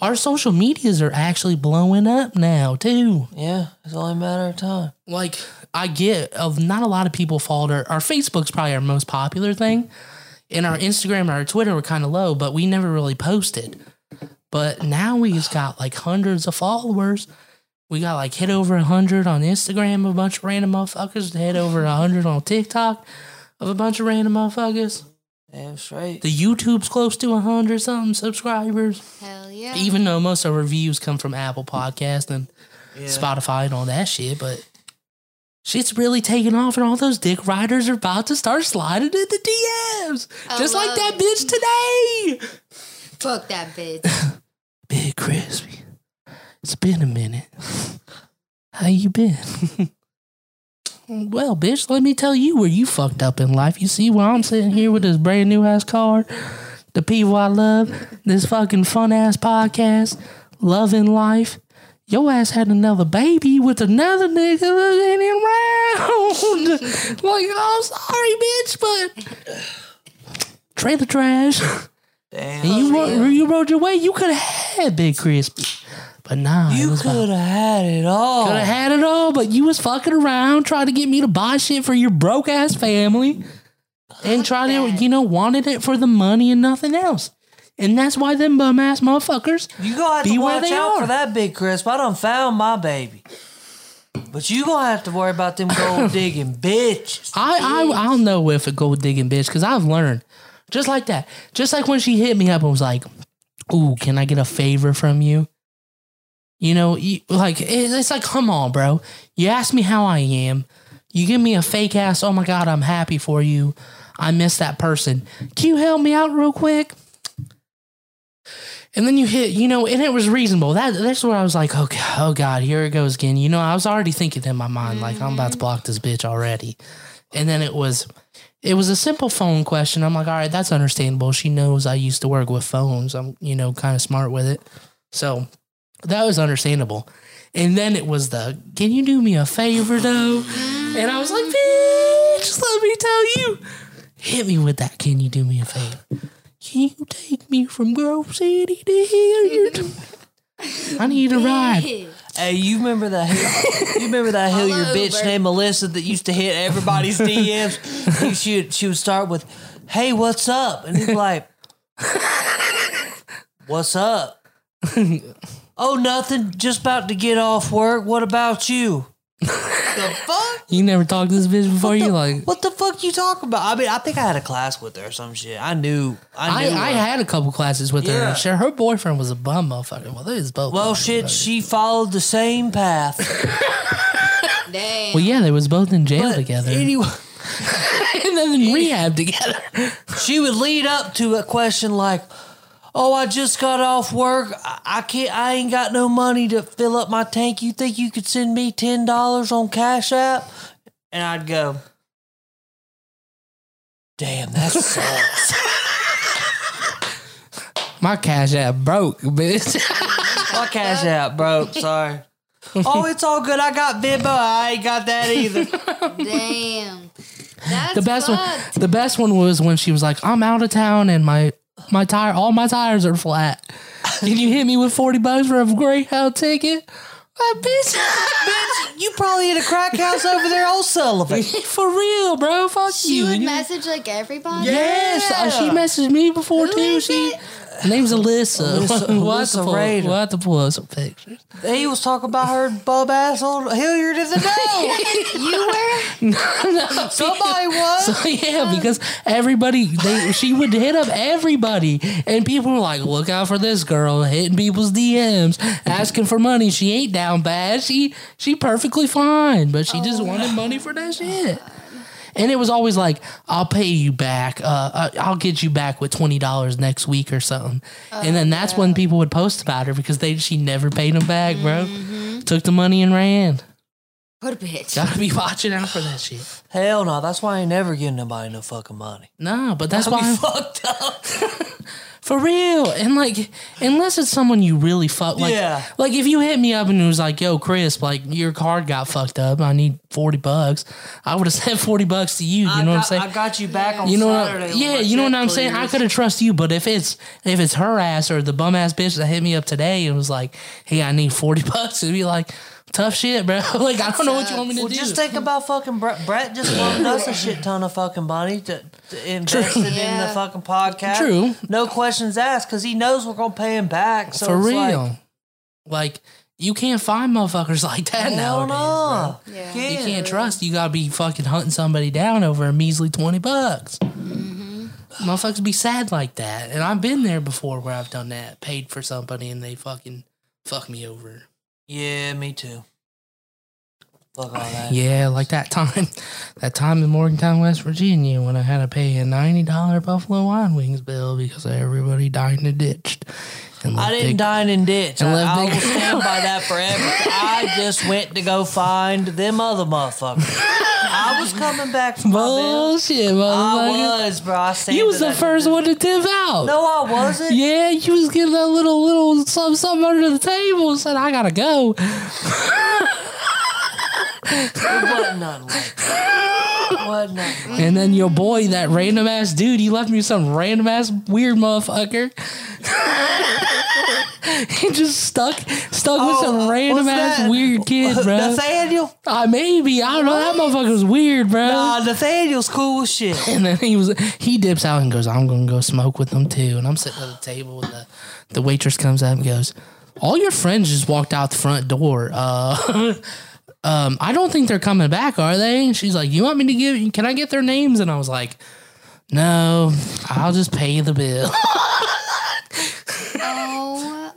Our social medias are actually blowing up now too. Yeah, it's only a matter of time. like I get of not a lot of people followed our, our Facebook's probably our most popular thing. And our Instagram and our Twitter were kind of low, but we never really posted. But now we've got like hundreds of followers. We got like hit over a hundred on Instagram, a bunch of random motherfuckers. Hit over a hundred on TikTok of a bunch of random motherfuckers. Damn straight. The YouTube's close to a hundred something subscribers. Hell yeah. Even though most of our reviews come from Apple Podcast and Yeah. Spotify and all that shit, but shit's really taking off, and all those dick riders are about to start sliding in the DMs, I just like that it. bitch today. Fuck that bitch. (laughs) Big crispy, it's been a minute. (laughs) How you been? (laughs) well, bitch, let me tell you where you fucked up in life. You see why I'm sitting here with this brand new ass car, the people I love, this fucking fun ass podcast, loving life. Your ass had another baby with another nigga that ain't around. (laughs) like, I'm sorry, bitch, but trailer trash. Damn. And you oh, ro- you rode your way. You could have had Big Crispy, but nah, You could have had it all. could have had it all. But you was fucking around trying to get me to buy shit for your broke ass family, and try to you know wanted it for the money and nothing else. And that's why them bum ass motherfuckers. You gonna have Be to watch out are. for that big crisp. I done found my baby. But you gonna have to worry about them gold (laughs) digging bitches. I I I don't know if a gold digging bitch because I've learned just like that. Just like when she hit me up and was like, "Ooh, can I get a favor from you?" You know, you, like it's like, come on, bro. You ask me how I am. You give me a fake ass. Oh my god, I'm happy for you. I miss that person. Can you help me out real quick? And then you hit, you know, and it was reasonable. That that's where I was like, oh oh god, here it goes again. You know, I was already thinking in my mind like I'm about to mm-hmm. block this bitch already. And then it was, it was a simple phone question. I'm like, all right, that's understandable. She knows I used to work with phones. I'm, you know, kind of smart with it. So that was understandable. And then it was the, can you do me a favor though? And I was like, bitch, let me tell you. Hit me with that. Can you do me a favor? Can you take me from Grove City to Hilliard? I need a ride. (laughs) Hey, you remember that? Hill, you remember that hill? Your bitch Uber. named Melissa that used to hit everybody's DMs? She (laughs) would- she would start with, "Hey, what's up?" and he's like, (laughs) "What's up?" Oh, nothing. Just about to get off work. What about you? the (laughs) fuck? You never talked to this bitch before? You like, What the fuck you talking about? I mean, I think I had a class with her or some shit. I knew. I I, knew. I her. had a couple classes with her. Yeah. and Sure, her boyfriend was a bum motherfucker. Well, they was both. well, bum shit. motherfuckers. She followed the same path. (laughs) Damn. Well, yeah, they was both in jail But together, Anyway. (laughs) and then in rehab together. she would lead up to a question like, "Oh, I just got off work. I, I can't. I ain't got no money to fill up my tank. You think you could send me ten dollars on Cash App?" And I'd go, "Damn, that sucks." (laughs) My cash app broke, bitch. my Cash App broke. Sorry. oh, it's all good. I got Venmo. I ain't got that either. Damn. That's the best one, the best one was when she was like, "I'm out of town and my my tire, all my tires are flat. Can you hit me with forty bucks for a Greyhound ticket?" That bitch, Bitch, you probably in a crack house over there on Sullivant. (laughs) for real, bro. Fuck She you. would And you- message like everybody. Yes, uh, she messaged me before Who too. She it? Name's Alyssa. Alyssa- we'll, Alyssa pull, we'll have to pull up some pictures. He was talking about her bum ass on Hilliard in the day. (laughs) You were? No, no. Somebody was. So (laughs) yeah, because everybody they she would hit up everybody, and people were like, "Look out for this girl hitting people's DMs, asking for money. She ain't down bad. She she perfectly fine, but she just oh, wanted money for that shit." And it was always like, "I'll pay you back. Uh, uh, I'll get you back with twenty dollars next week or something." and then that's when people would post about her because they she never paid them back, bro. Took the money and ran. What a bitch. Gotta be watching out for that shit. (sighs) Hell no, that's why I ain't never giving nobody no fucking money. No, but that's I'll be why (laughs) fucked up. (laughs) For real. And like unless it's someone you really fuck like Yeah. like if you hit me up and it was like, yo, Chris, like your card got fucked up. I need forty bucks. I would have (laughs) sent forty bucks to you. You I know what I'm got- saying? I got you back on you know Saturday. what? when Yeah, my you know what check I'm saying. I could have trusted you, but if it's if it's her ass or the bum ass bitch that hit me up today and was like, "Hey, I need forty (laughs) bucks," it'd be like, tough shit, bro. (laughs) like I don't know what you want me to Well, do. just think about fucking Brett. Brett just (laughs) loaned us a shit ton of fucking money to, to invest it in the fucking podcast. True. No questions asked because he knows we're gonna pay him back. So For real. Like, Like, you can't find motherfuckers (laughs) like that hell nowadays. bro. no. Yeah. You can't trust. You gotta be fucking hunting somebody down over a measly twenty bucks. Mm-hmm. Motherfuckers be sad like that, and I've been there before where I've done that, paid for somebody, and they fucking fuck me over. Yeah, me too. Fuck all that. Yeah, like that time, (laughs) that time in Morgantown, West Virginia, when I had to pay a ninety dollar Buffalo Wild Wings bill because everybody died and ditched. And I didn't big- dine and ditch. And I, I will stand by that forever. I just went to go find them other motherfuckers. I was coming back from. Bullshit, I was, bro. I You was the first one to tip out. No, I wasn't. Yeah, you was getting that little little something, something under the table and said, I gotta go. (laughs) It wasn't nothing like that. Wasn't nothing like And then your boy, that random ass dude, he left me some random ass weird motherfucker. (laughs) he just stuck stuck with some Oh, random ass that? weird kid, bro. Nathaniel? Uh, maybe I don't know. That motherfucker was weird, bro. Nah, Nathaniel's cool as shit. (laughs) And then he was he dips out and goes, I'm gonna go smoke with them too. And I'm sitting at the table and the, the waitress comes up and goes, All your friends just walked out the front door. Uh (laughs) um, I don't think they're coming back, are they? And she's like, You want me to give can I get their names? And I was like, No, I'll just pay the bill. Oh,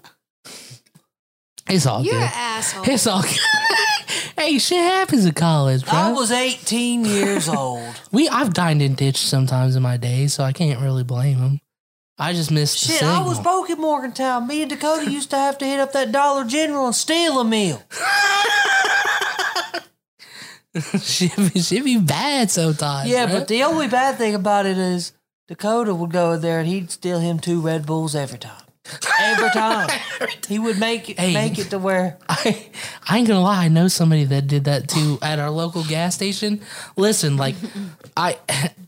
It's all You're good. an asshole. It's all good. (laughs) hey, shit happens in college, bro. I was 18 years old. (laughs) we I've dined in ditch sometimes in my day, so I can't really blame him. I just missed the Shit, I was signal. broke in Morgantown. Me and Dakota used to have to hit up that Dollar General and steal a meal. (laughs) (laughs) shit, be- shit be bad sometimes. Yeah, bro. but the only bad thing about it is Dakota would go in there and he'd steal him two Red Bulls every time. Every time. (laughs) he would make it Hey. make it to where (laughs) I, I ain't gonna lie, I know somebody that did that too at our local gas station. Listen, like I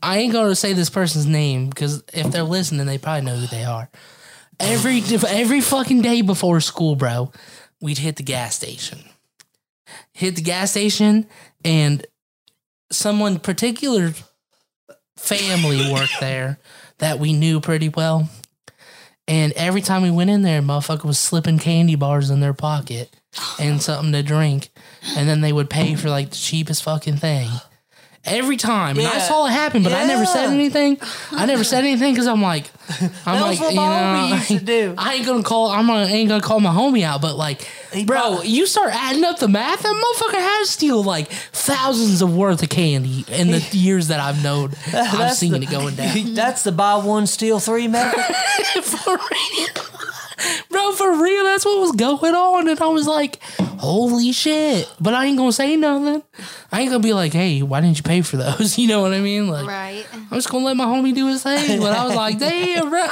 I ain't gonna say this person's name because if they're listening, they probably know who they are. Every every fucking day before school, bro, we'd hit the gas station. Hit the gas station and someone particular family (laughs) worked there that we knew pretty well. And every time we went in there, motherfucker was slipping candy bars in their pocket and something to drink. And then they would pay for like the cheapest fucking thing. Every time. And I saw it happen, but I never said anything. I never said anything because I'm like, (laughs) I'm like, you know, used to do. I ain't gonna call. I'm gonna, ain't gonna call my homie out, but like, He bro, bought- you start adding up the math. That motherfucker has steal like thousands of worth of candy in the (laughs) years that I've known. I've seen the- it going (laughs) down. that's the buy one steal three method. for real. Bro, for real, that's what was going on. And I was like, holy shit. But I ain't gonna say nothing. I ain't gonna be like, hey, why didn't you pay for those? (laughs) You know what I mean? Like, Right. I'm just gonna let my homie do his thing. But I was like, (laughs) damn, bro.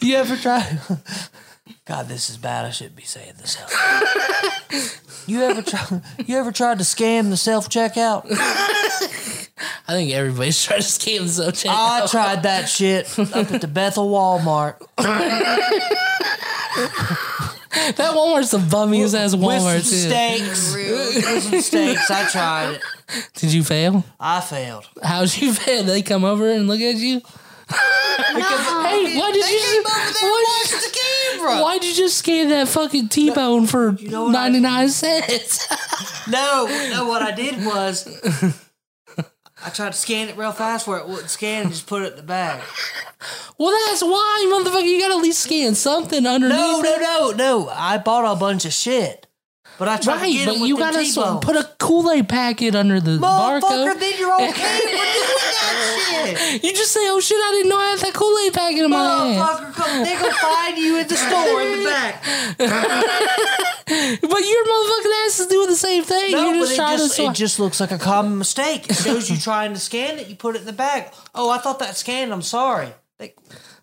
You ever try? (laughs) God, this is bad. I shouldn't be saying this. Out you ever try? You ever tried to scam the self checkout? I think everybody's (laughs) trying to scam the so check. I tried that shit up at the Bethel Walmart. That Walmart's the bummiest ass with Walmart, some too. steaks. Rude. (laughs) With some steaks. I tried it. Did you fail? I failed. How'd you (laughs) fail? They come over and look at you? Hey, why did you just, why, the camera. why'd you just scan that fucking T-bone for know 99 cents? No, no. What I did was, I tried to scan it real fast where it wouldn't scan and just put it in the bag. Well, that's why, motherfucker. You gotta at least scan something underneath. No, it. no, no, no. I bought a bunch of shit, but I tried to Right, get but you gotta so- put a Kool Aid packet under the barcode. then you're okay for (laughs) doing that shit. You just say, "Oh shit, I didn't know I had that Kool Aid packet in my hand." Motherfucker, come, they gonna find you at the store in the back. (laughs) But your motherfucking ass is doing the same thing. No, but just it trying just, to. it just looks like a common mistake. It shows you trying to scan it, you put it in the bag. Oh, I thought that scanned. I'm sorry. They,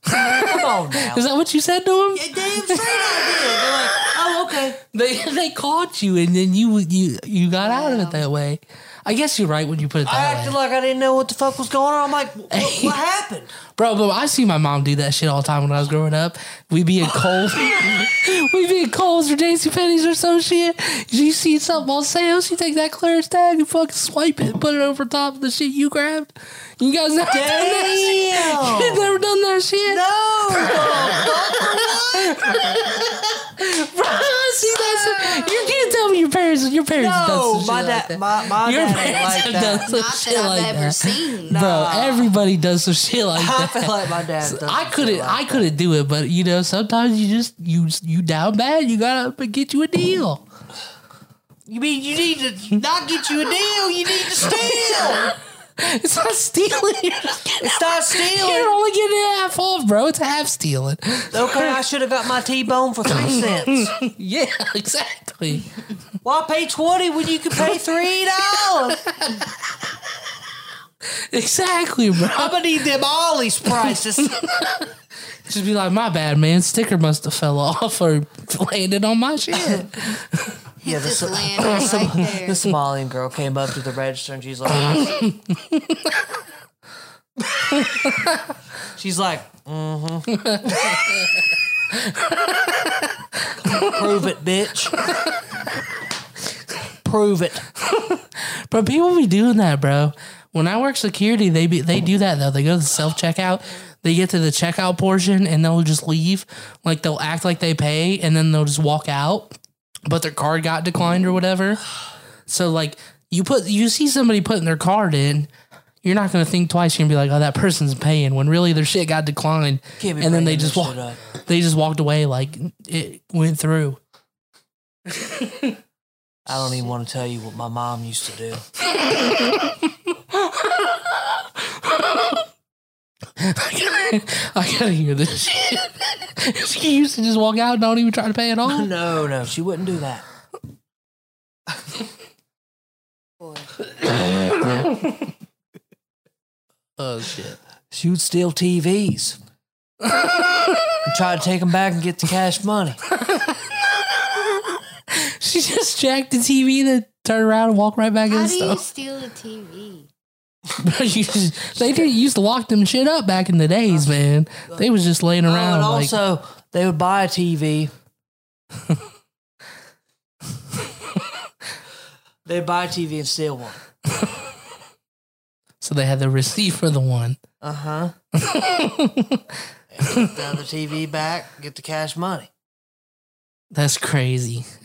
come on (laughs) now. is that what you said to him? Yeah, damn straight I did. They're like, oh, okay. They they caught you, and then you you you got out of it that way. I guess you're right when you put it that I that acted way, like I didn't know what the fuck was going on. I'm like, what, what (laughs) happened? bro. But I see my mom do that shit all the time when I was growing up. We'd be in Kohl's, (laughs) we'd be in Kohl's or JC Penney's or some shit. You see something on sale, she take that clearance tag and fucking swipe it, and put it over top of the shit you grabbed. You guys never done that shit? You never done that shit? No, (laughs) Bro, see that's you can't tell me your parents your parents done no, some my shit like dad, that. my, my Your dad ain't parents like have that. done some Not shit that I've like ever that. seen. Bro, everybody does some shit like (laughs) that. I feel like my dad. does I couldn't like I that. couldn't do it, but you know, sometimes you just you you down bad, you gotta get you a deal. You mean you need to not get you a deal? You need to steal. (laughs) (laughs) It's not stealing. You're, just getting, It's not stealing. you're only getting half off, bro. It's half stealing. Okay, I should have got my T-bone for three (laughs) cents. Yeah, exactly. Why pay twenty when you could pay three dollars? Exactly, bro. I'm gonna need them all these prices. (laughs) Just be like, my bad, man. Sticker must have fell off or landed on my shit. Yeah, the, Just Som- landed right there. the Somalian girl came up to the register and she's like, (laughs) she's like, mm-hmm. (laughs) Prove it, bitch. Prove it. But people be doing that, bro. When I work security, they be they do that though. They go to the self checkout. They get to the checkout portion and they'll just leave. Like they'll act like they pay and then they'll just walk out. But their card got declined or whatever. So like you put you see somebody putting their card in, you're not gonna think twice. You're gonna be like, oh, that person's paying when really their shit got declined. Can't be And then they just this walk. shit up. They just walked away like it went through. (laughs) I don't even want to tell you what my mom used to do. (laughs) (laughs) I gotta hear this shit. (laughs) she used to just walk out and don't even try to pay at all. No, no, she wouldn't do that. Boy. (laughs) Oh shit. She would steal TVs. and try to take them back and get the cash money. She just jacked the TV, then turn around and walk right back in How the do you stuff. steal a TV? You just- they did used to lock them shit up back in the days, man. They was just laying Oh, around. and like, also, they would buy a TV. (laughs) They'd buy a TV and steal one. so they had the receipt for the one. Uh huh. Put the other TV back, get the cash money. That's crazy. (laughs)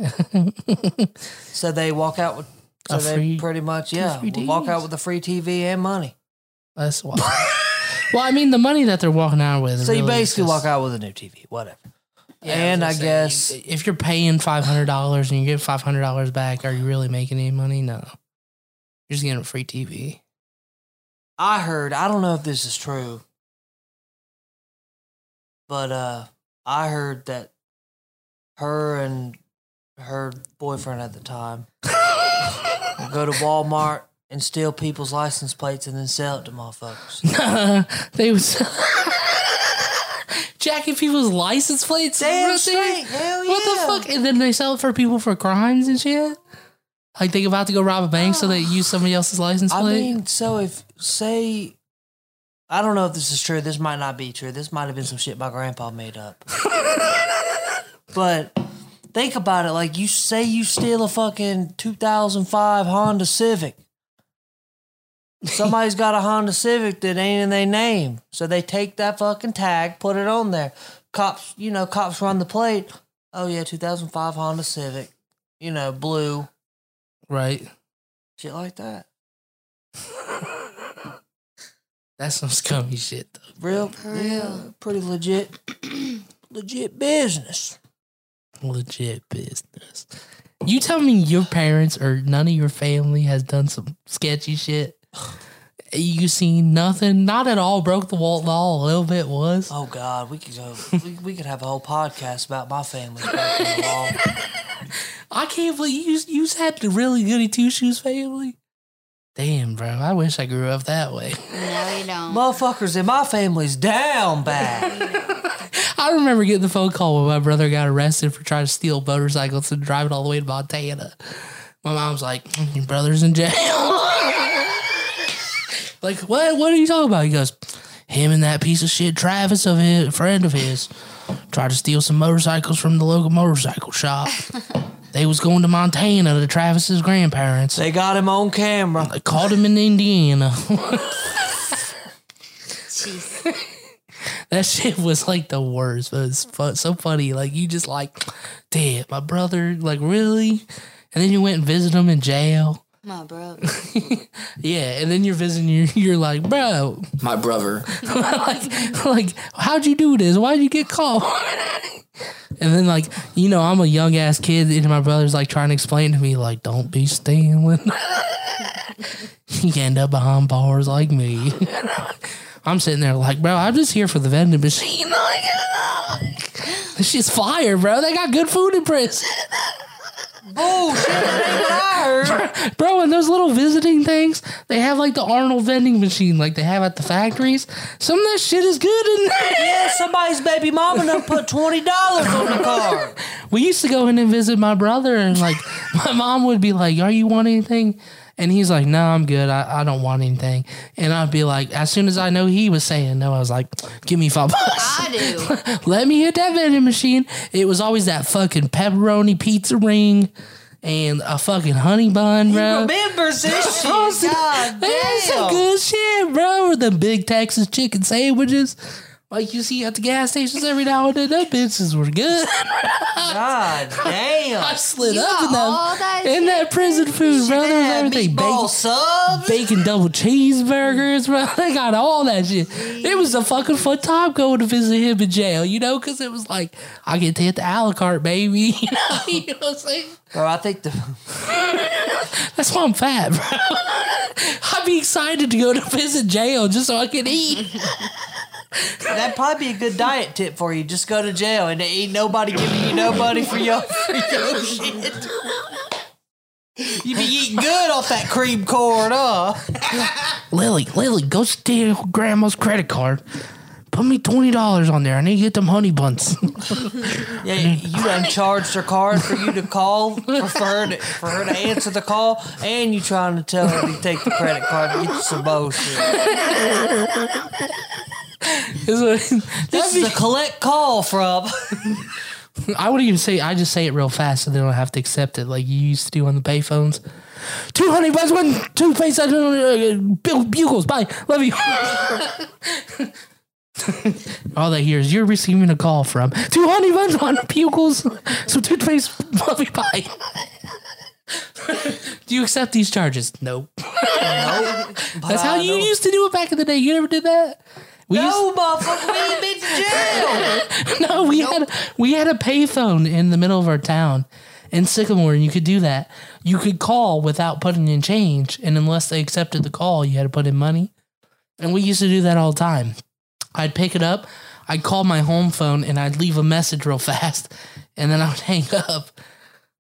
So they walk out with. So A they free- pretty much yeah walk out with a free TV and money. That's wild. (laughs) well, I mean, the money that they're walking out with. So you really is basically just- walk out with a new TV, whatever. Yeah, and I gonna guess you- if you're paying five hundred dollars and you get five hundred dollars back, are you really making any money? No, you're just getting a free TV. I heard, I don't know if this is true, but uh I heard that her and her boyfriend at the time (laughs) go to Walmart and steal people's license plates and then sell it to motherfuckers. (laughs) they was (laughs) jacking people's license plates. Damn What the- straight, hell What the fuck? And then they sell it for people for crimes and shit. Like they about to go rob a bank, so they (sighs) use somebody else's license I plate. mean, so if say I don't know if this is true. This might not be true. This might have been some shit my grandpa made up. (laughs) but think about it. Like you say, you steal a fucking 2005 Honda Civic. Somebody's got a Honda Civic that ain't in their name, so they take that fucking tag, put it on there. Cops, you know, cops run the plate. Oh yeah, 2005 Honda Civic. You know, blue right? shit like that. (laughs) That's some scummy shit, though. Real, For yeah, real. pretty legit, (clears throat) legit business. Legit business. You tell me your parents or none of your family has done some sketchy shit. You seen nothing, not at all. Broke the wall law a little bit was. Oh God, we could go. (laughs) we, we could have a whole podcast about my family's breaking the law. (laughs) I can't believe you you had the really goody two shoes family. Damn, bro. I wish I grew up that way. No, you don't. Motherfuckers in my family's down (laughs) bad. I remember getting the phone call when my brother got arrested for trying to steal motorcycles and drive it all the way to Montana. My mom's like, "Mm, "Your brother's in jail." (laughs) like, what? What are you talking about? He goes, "Him and that piece of shit Travis of his a friend of his tried to steal some motorcycles from the local motorcycle shop. (laughs) they was going to Montana to Travis's grandparents. They got him on camera. They caught him in Indiana." (laughs) Jeez. That shit was like the worst, but it's fu- so funny. Like you just like, damn, my brother, like really, and then you went and visited him in jail. My bro. (laughs) Yeah, and then you're visiting. You're, you're like, bro, My brother. (laughs) like, like, how'd you do this? Why'd you get caught? (laughs) and then like, you know, I'm a young ass kid, and my brother's like trying to explain to me, like, don't be stealing. you end up behind bars like me. I'm sitting there like, bro, I'm just here for the vending machine. Like, this shit's fire, bro. They got good food in prison. Oh, Bullshit, that ain't what I heard. Bro, and those little visiting things, they have like the Arnold vending machine like they have at the factories. Some of that shit is good in there. Yeah, somebody's baby mama done put twenty dollars on the car. (laughs) We used to go in and visit my brother, and like (laughs) my mom would be like, "Are you want anything?" And he's like, "No, I'm good. I, I don't want anything." And I'd be like, as soon as I know he was saying no, I was like, "Give me five bucks. I do. (laughs) Let me hit that vending machine." It was always that fucking pepperoni pizza ring and a fucking honey bun, bro. Remembers (laughs) this shit? God That's some good shit, bro. Or the big Texas chicken sandwiches. Like you see at the gas stations every now and then. Them bitches were good. God (laughs) damn. I slid You up in got that that in that prison food, bro. There was everything bacon, subs. bacon double cheeseburgers, bro. (laughs) They got all that shit. It was a fucking fun time going to visit him in jail, you know, because it was like I get to hit the a la carte, baby. You (laughs) know, you know what I'm saying? Bro, I think the That's why I'm fat, bro. I'd be excited to go to visit jail just so I can eat. That'd probably be a good diet tip for you. Just go to jail and ain't nobody giving you no money for your, for your shit. You be eating good off that cream corn, huh? Lily, Lily, go steal grandma's credit card. Put me twenty dollars on there. I need to get them honey buns. Yeah, you done charged her card for you to call for, for her to, for her to answer the call, and you trying to tell her to take the credit card and get you some bullshit. (laughs) This is a collect call from. (laughs) I wouldn't even say. I just say it real fast so they don't have to accept it like you used to do on the payphones. Two honey buns, one toothpaste, uh, Bill bugles. Bye, love you. (laughs) All they hear is you're receiving a call from two honey buns, one bugles, some toothpaste. Love you. Bye. do you accept these charges? Nope. That's how you used to do it back in the day. You never did that. We No, motherfucker, we ain't been to jail. (laughs) no, we had we had a payphone in the middle of our town in Sycamore, and you could do that. You could call without putting in change, and unless they accepted the call, you had to put in money. And we used to do that all the time. I'd pick it up, I'd call my home phone, and I'd leave a message real (laughs) fast, and then I would hang up.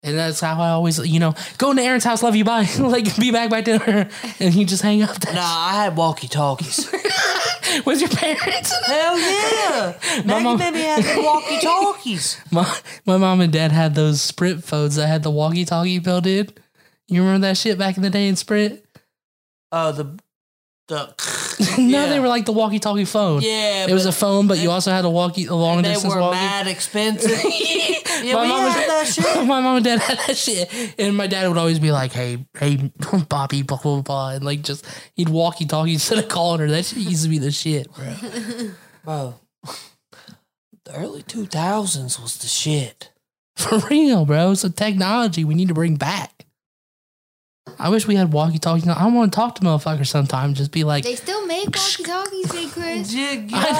And that's how I always, you know, go to Aaron's house, love you, bye. (laughs) like, be back by dinner. And you just hang up. Nah, I had walkie talkies. (laughs) With your parents? Hell yeah! (laughs) Now you mom- made me have the walkie talkies. (laughs) My my mom and dad had those Sprint phones that had the walkie talkie built in. You remember that shit back in the day in Sprint? Oh, the the (laughs) no, they were like the walkie talkie phone. yeah. It was a phone, but you also had a walkie, a long they distance were walkie. mad expensive. (laughs) yeah, my we mom, had that (laughs) shit. and, my mom and dad had that shit, and my dad would always be like, "Hey, hey, Bobby, blah blah blah," and like just he'd walkie talkie instead of calling her. That shit used to be the shit, bro. Bro, the early 2000s was the shit. For real, bro. It's a technology we need to bring back. I wish we had walkie talkies. I want to talk to motherfuckers sometime. Just be like, They still make walkie talkies, Big Chris. Jig, I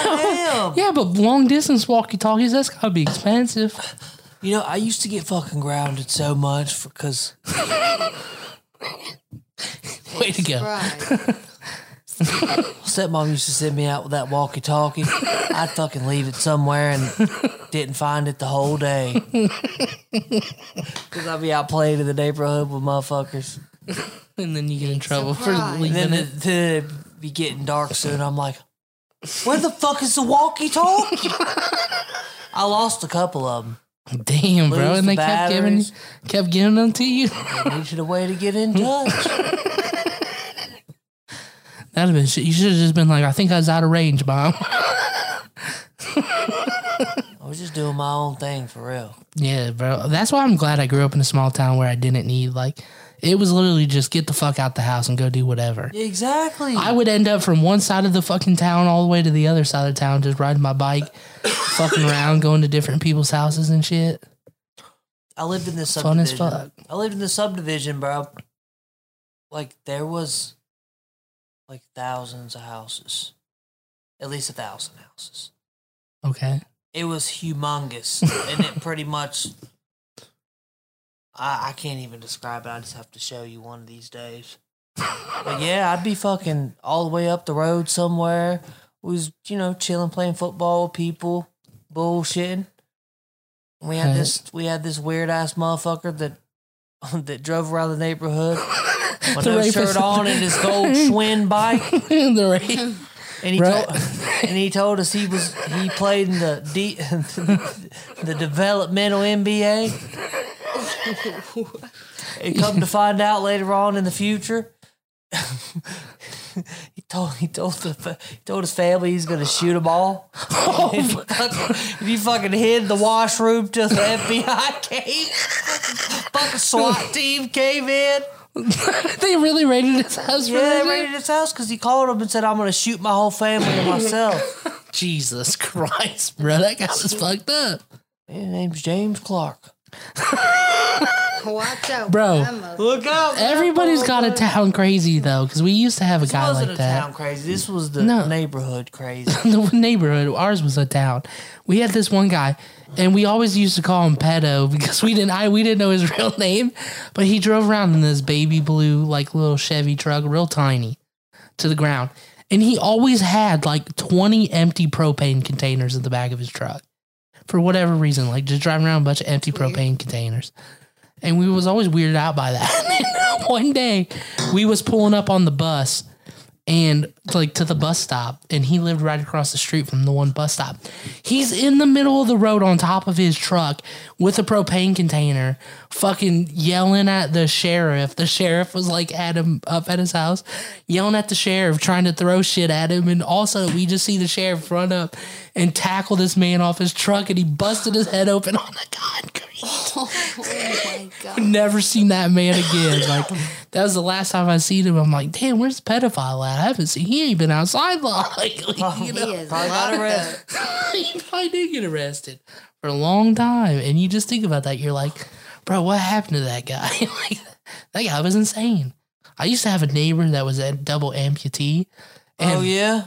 know. Yeah, but long distance walkie talkies, that's gotta be expensive. You know, I used to get fucking grounded so much because (laughs) Way to go. Right. (laughs) stepmom used to send me out with that walkie talkie. I'd fucking leave it somewhere and didn't find it the whole day. (laughs) Because I'd be out playing in the neighborhood with motherfuckers. (laughs) And then you get in trouble for surprise. And leaving then it. it, then it'd be getting dark soon. I'm like, where the fuck is the walkie talkie? I lost a couple of them. Damn, bro. lose And the they kept giving, batteries. kept giving them to you. I needed a way to get in (laughs) touch. That'd have been shit. You should have just been like, I think I was out of range, mom. (laughs) I was just doing my own thing for real. yeah, bro. That's why I'm glad I grew up in a small town where I didn't need, like, it was literally just get the fuck out the house and go do whatever. Exactly. I would end up from one side of the fucking town all the way to the other side of town, just riding my bike, (coughs) fucking around, going to different people's houses and shit. I lived in this Fun as subdivision. fuck. I lived in the subdivision, bro. Like there was like thousands of houses. At least a thousand houses. Okay. It was humongous. and it pretty much I, I can't even describe it. I just have to show you one of these days. But yeah, I'd be fucking all the way up the road somewhere. We was, you know, chilling, playing football with people, bullshitting. We had this we had this weird ass motherfucker that (laughs) that drove around the neighborhood (laughs) with The no rapist. shirt on and his gold (laughs) Schwinn bike. the rape. And he Right. told and he told us he was he played in the D, (laughs) the developmental NBA. and come to find out later on in the future, (laughs) he told he told the he told his family he's gonna shoot them all. Oh (laughs) if, he fucking, if he fucking hid the washroom till the FBI came, fucking SWAT team came in. (laughs) they really raided his house Yeah, they raided his house because he called him and said, "I'm gonna shoot my whole family and myself." (laughs) Jesus Christ, bro. That guy was fucked up. His name's James Clark. (laughs) Watch out, Bro. I'm Look out! Everybody's got a town crazy though, because we used to have a This guy wasn't like a that. town crazy. This was the No. neighborhood crazy. the neighborhood. Ours was a town. We had this one guy, and we always used to call him Pedo (laughs) because we didn't. I we didn't know his (laughs) real name, but he drove around in this baby blue like little Chevy truck, real tiny, to the ground, and he always had like twenty empty propane containers in the back of his truck, for whatever reason, like just driving around a bunch of empty propane containers. And we was always weirded out by that. (laughs) one day, we was pulling up on the bus and like to the bus stop and he lived right across the street from the one bus stop he's in the middle of the road on top of his truck with a propane container fucking yelling at the sheriff the sheriff was like at him up at his house yelling at the sheriff trying to throw shit at him and also we just see the sheriff run up and tackle this man off his truck and he busted his head open on the concrete (laughs) Oh my god. never seen that man again. Like that was the last time I seen him. I'm like, damn, where's the pedophile at? I haven't seen. He ain't been outside long. Like, (laughs) like, you oh, He know, is Probably got arrested. (laughs) he probably did get arrested for a long time. And you just think about that, you're like, bro, what happened to that guy? (laughs) like that guy was insane. I used to have a neighbor that was a double amputee. Oh, and Oh yeah.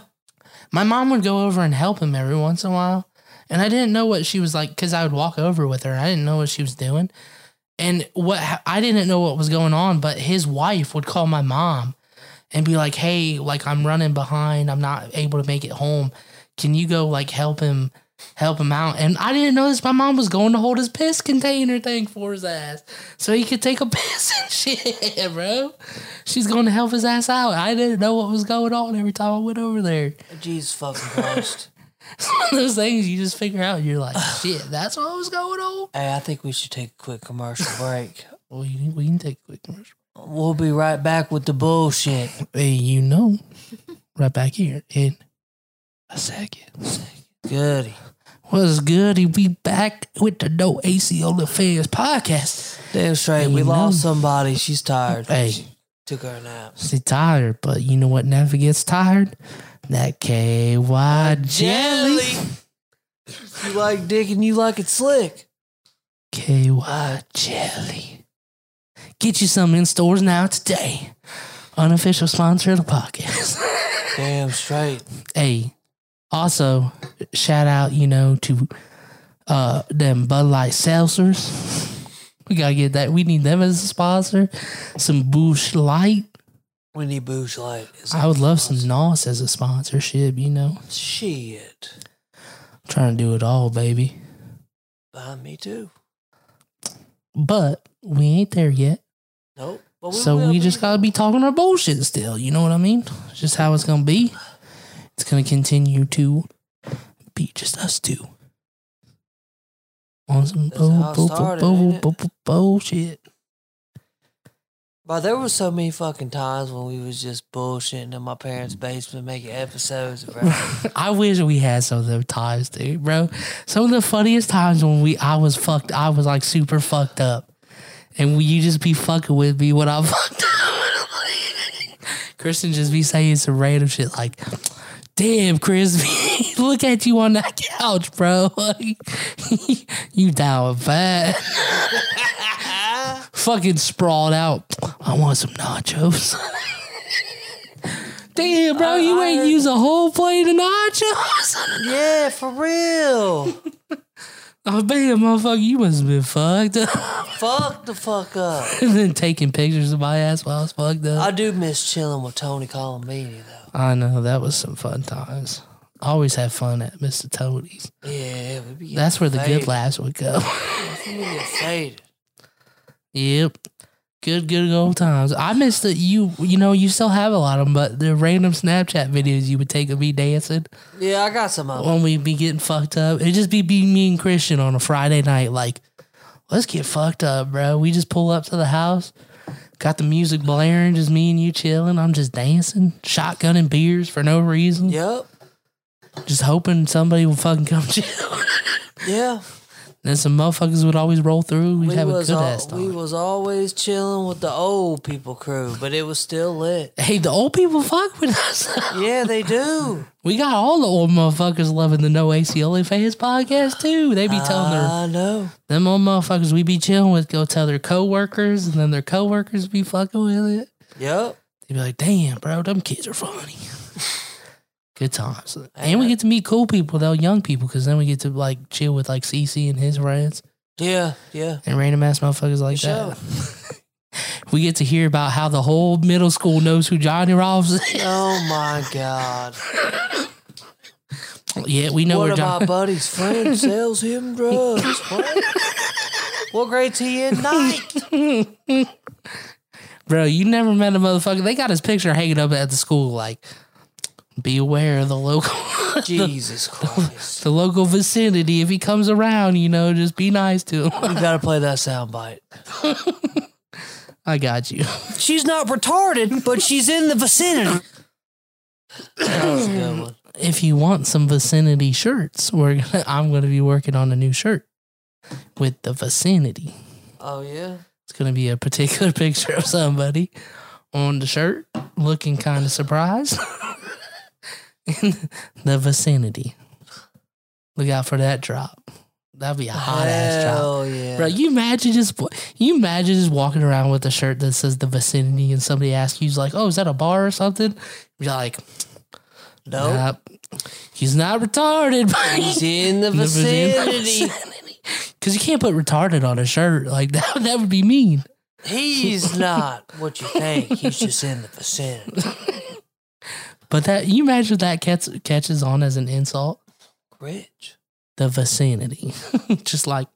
my mom would go over and help him every once in a while. And I didn't know what she was like because I would walk over with her. I didn't know what she was doing. And what I didn't know what was going on, but his wife would call my mom and be like, "Hey, like I'm running behind. I'm not able to make it home. Can you go like help him, help him out?" And I didn't know this. My mom was going to hold his piss container thing for his ass so he could take a (laughs) piss and shit, bro. She's going to help his ass out. I didn't know what was going on every time I went over there. Jesus fucking Christ. (laughs) It's one of those things you just figure out. You're like, shit, that's what was going on. hey, I think we should take a quick commercial break. Well, you, we can take a quick commercial. We'll be right back with the bullshit. Hey, you know, (laughs) right back here in a second. Goody. What's good? He be back with the No AC Only Fans podcast. Damn straight. We lost know. somebody. She's tired. Hey. She took her nap. She's tired, but you know what never gets tired? That KY jelly. You like dick and you like it slick. KY jelly. Get you some in stores now today. Unofficial sponsor of the podcast. (laughs) Damn straight. hey, also shout out, you know, to uh them Bud Light seltzers. We gotta get that. We need them as a sponsor. Some Bush Light. We need Boosh Light. I would love some NOS as a sponsorship. You know, Shit. trying to do it all, baby. Uh, me too. But we ain't there yet. Nope. But so we be. just gotta be talking our bullshit still. You know what I mean? It's just how it's gonna be. It's gonna continue to be just us two. On some That's how bull, it bull, started, it? bull, bull, bullshit. But there was so many fucking times when we was just bullshitting in my parents' basement making episodes, bro. (laughs) I wish we had some of those times, dude, bro. Some of the funniest times when we I was fucked, I was like super fucked up, and we, you just be fucking with me when I'm (laughs) fucked up. Kristen just be saying some random shit like, "Damn, Chris, (laughs) look at you on that couch, bro. (laughs) You down bad." Fucking sprawled out. I want some nachos. Damn, bro, you ain't use a whole plate of nachos. yeah, for real. Oh, man, motherfucker, you must have been fucked up. Fuck the fuck up. (laughs) and then taking pictures of my ass while I was fucked up. I do miss chilling with Tony Colombini though. I know, that was some fun times. I always have fun at Mr. Toadie's. Yeah, That's where the good laughs would go. (laughs) We get faded. yep. Good, good old times. I miss that you, you know, you still have a lot of them, but the random Snapchat videos you would take of me dancing Yeah, I got some of them. when we be getting fucked up. It'd just be, be me and Christian on a Friday night, like, let's get fucked up, bro. We just pull up to the house, got the music blaring, just me and you chilling. I'm just dancing, shotgunning beers for no reason, Yep. just hoping somebody will fucking come (laughs) chill. Yeah. Then some motherfuckers would always roll through. We'd we have a good al- ass we was always chilling with the old people crew, but it was still lit. Hey, the old people fuck with us. (laughs) Yeah, they do. we got all the old motherfuckers loving the No AC Only Fans podcast too. They be telling their I know. them old motherfuckers we be chilling with go tell their coworkers, and then their coworkers be fucking with it. Yep. They be like, "Damn, bro, them kids are funny." (laughs) Good times, and we get to meet cool people, though young people, because then we get to like chill with like CC and his friends Yeah, yeah. and random ass motherfuckers like For that. (laughs) we get to hear about how the whole middle school knows who Johnny Rolfs is. (laughs) Oh my god. (laughs) yeah, we know One where of John. my buddy's friend sells him drugs. What? what grade's he in? Ninth. Bro, you never met a motherfucker. They got his picture hanging up at the school. Like, be aware of the local, (laughs) Jesus (laughs) Christ. the local vicinity. If he comes around, you know, just be nice to him. You gotta play that soundbite. (laughs) I got you. She's not retarded, but she's in the vicinity. That was a good one. If you want some vicinity shirts, we're gonna, I'm going to be working on a new shirt with the vicinity. Oh yeah. It's going to be a particular picture of somebody on the shirt looking kind of surprised in (laughs) the vicinity. Look out for that drop. That'd be a hot ass drop. Hell yeah. Bro, you imagine just you imagine just walking around with a shirt that says the vicinity and somebody asks you, like, oh, is that a bar or something? You're like, Nope. nope. He's not retarded, but He's in the vicinity. Because (laughs) you can't put retarded on a shirt. Like (laughs) that, that would be mean. He's not what you think. He's just in the vicinity. But that you imagine that catch, catches on as an insult. Rich. The vicinity. (laughs) Just like,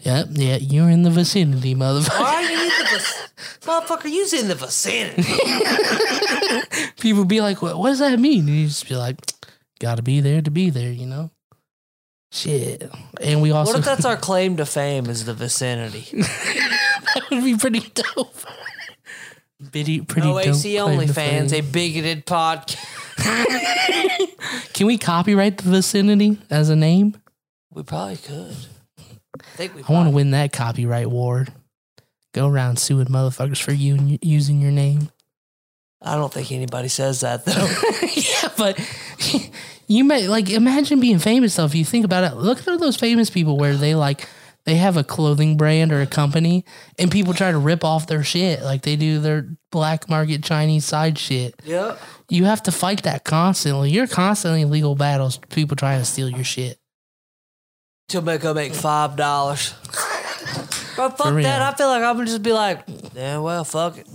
yep, yeah, you're in the vicinity, motherfucker. Why are you in the (laughs) vicinity? Motherfucker, you's in the vicinity. (laughs) People be like, what, what does that mean? And you just be like, gotta be there to be there, you know? Shit. And we also What if that's our claim to fame is the vicinity? that would be pretty dope. Pretty, pretty No dope. AC only fans, a bigoted podcast. (laughs) Can we copyright the vicinity as a name? We probably could. I think we I want to win that copyright war. Go around suing motherfuckers for you using your name. I don't think anybody says that though. (laughs) yeah, but (laughs) you may like imagine being famous though. If you think about it, look at all those famous people where they like they have a clothing brand or a company, and people try to rip off their shit like they do their black market Chinese side shit. yep. You have to fight that constantly. You're constantly in legal battles. People trying to steal your shit. To make I make five dollars. But fuck that. I feel like I'm gonna just be like, yeah, well, fuck it.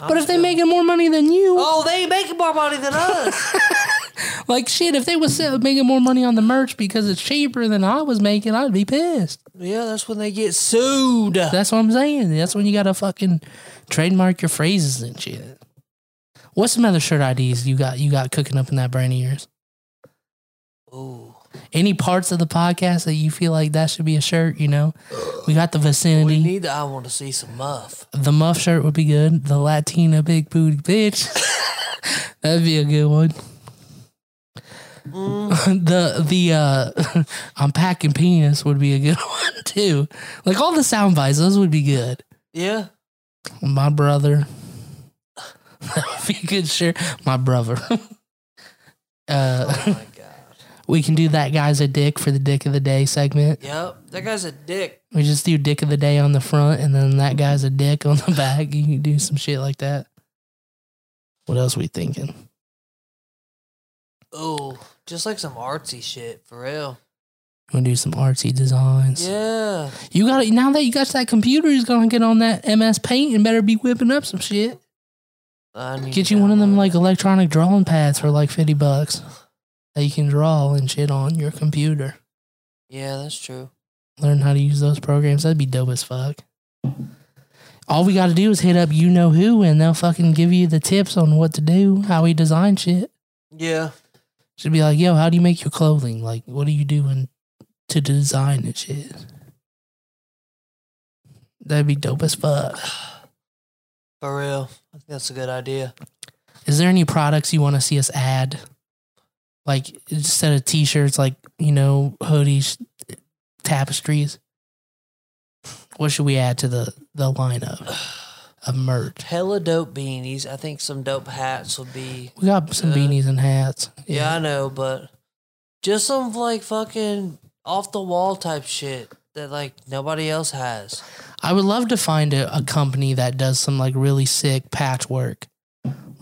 But if they making more money than you, Oh, they ain't making more money than us. (laughs) like shit, if they was making more money on the merch because it's cheaper than I was making, I'd be pissed. yeah, that's when they get sued. That's what I'm saying. That's when you gotta fucking trademark your phrases and shit. What's some other shirt ideas you got you got cooking up in that brain of yours? Ooh. Any parts of the podcast that you feel like that should be a shirt, you know? We got the vicinity. We need to, I want to see some muff. the muff shirt would be good. The Latina big booty bitch. (laughs) That'd be a good one. (laughs) the the uh (laughs) I'm packing penis would be a good (laughs) one too. Like all the sound bites, those would be good. Yeah. My brother. that would be a good shirt. My brother. uh Oh my god. we can do that guy's a dick for the dick of the day segment. Yep. That guy's a dick. We just do dick of the day on the front and then that guy's a dick on the back. You can do some shit like that. What else we thinking? Ooh. Just like some artsy shit, for real. We'll do some artsy designs. Yeah. You got to now that you got that computer, he's gonna get on that MS Paint and better be whipping up some shit. I need Get you one of them like electronic drawing pads for like fifty bucks that you can draw and shit on your computer. Yeah, that's true. Learn how to use those programs. That'd be dope as fuck. All we got to do is hit up you know who, and they'll fucking give you the tips on what to do, how we design shit. Yeah. Should be like, yo, how do you make your clothing? Like, what are you doing to design and shit? That'd be dope as fuck. (sighs) For real. I think that's a good idea. Is there any products you want to see us add? Like instead of t-shirts, like you know, hoodies, tapestries. What should we add to the the lineup (sighs) (sighs) of merch? Hella dope beanies. I think some dope hats would be. We got some Uh, beanies and hats. Yeah, I know, but just some like fucking off the wall type shit that like nobody else has. I would love to find a, a company that does some like really sick patchwork,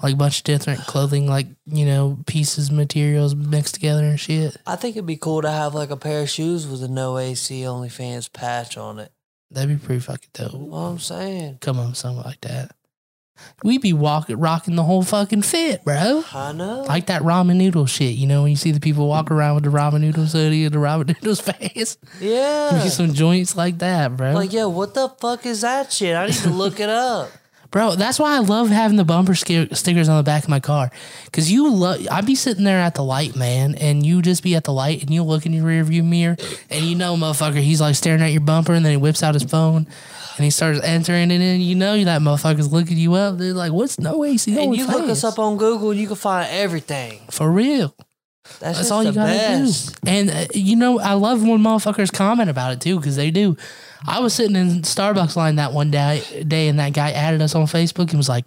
like a bunch of different clothing, like you know pieces, materials mixed together and shit. I think it'd be cool to have like a pair of shoes with a no AC OnlyFans patch on it. That'd be pretty fucking dope. You know What I'm saying. Come on, something like that. We be walking, rocking the whole fucking fit, bro. I know. Like that ramen noodle shit, you know, when you see the people walk around with the ramen noodles hoodie and the ramen (laughs) noodles face. yeah. Be some joints like that, bro. Like, yo, what the fuck is that shit? I need to look it up. Bro, that's why I love having the bumper sti- stickers on the back of my car. Cause you love, I'd be sitting there at the light, man, and you just be at the light and you look in your rearview mirror and you know, motherfucker, he's like staring at your bumper and then he whips out his phone and he starts entering it in. You know, that motherfucker's looking you up. They're like, what's no AC? And going you look us up on Google and you can find everything. For real. That's, That's all you gotta best. do. And uh, you know, I love when motherfuckers comment about it too, because they do. I was sitting in Starbucks line that one day, day, and that guy added us on Facebook and was like,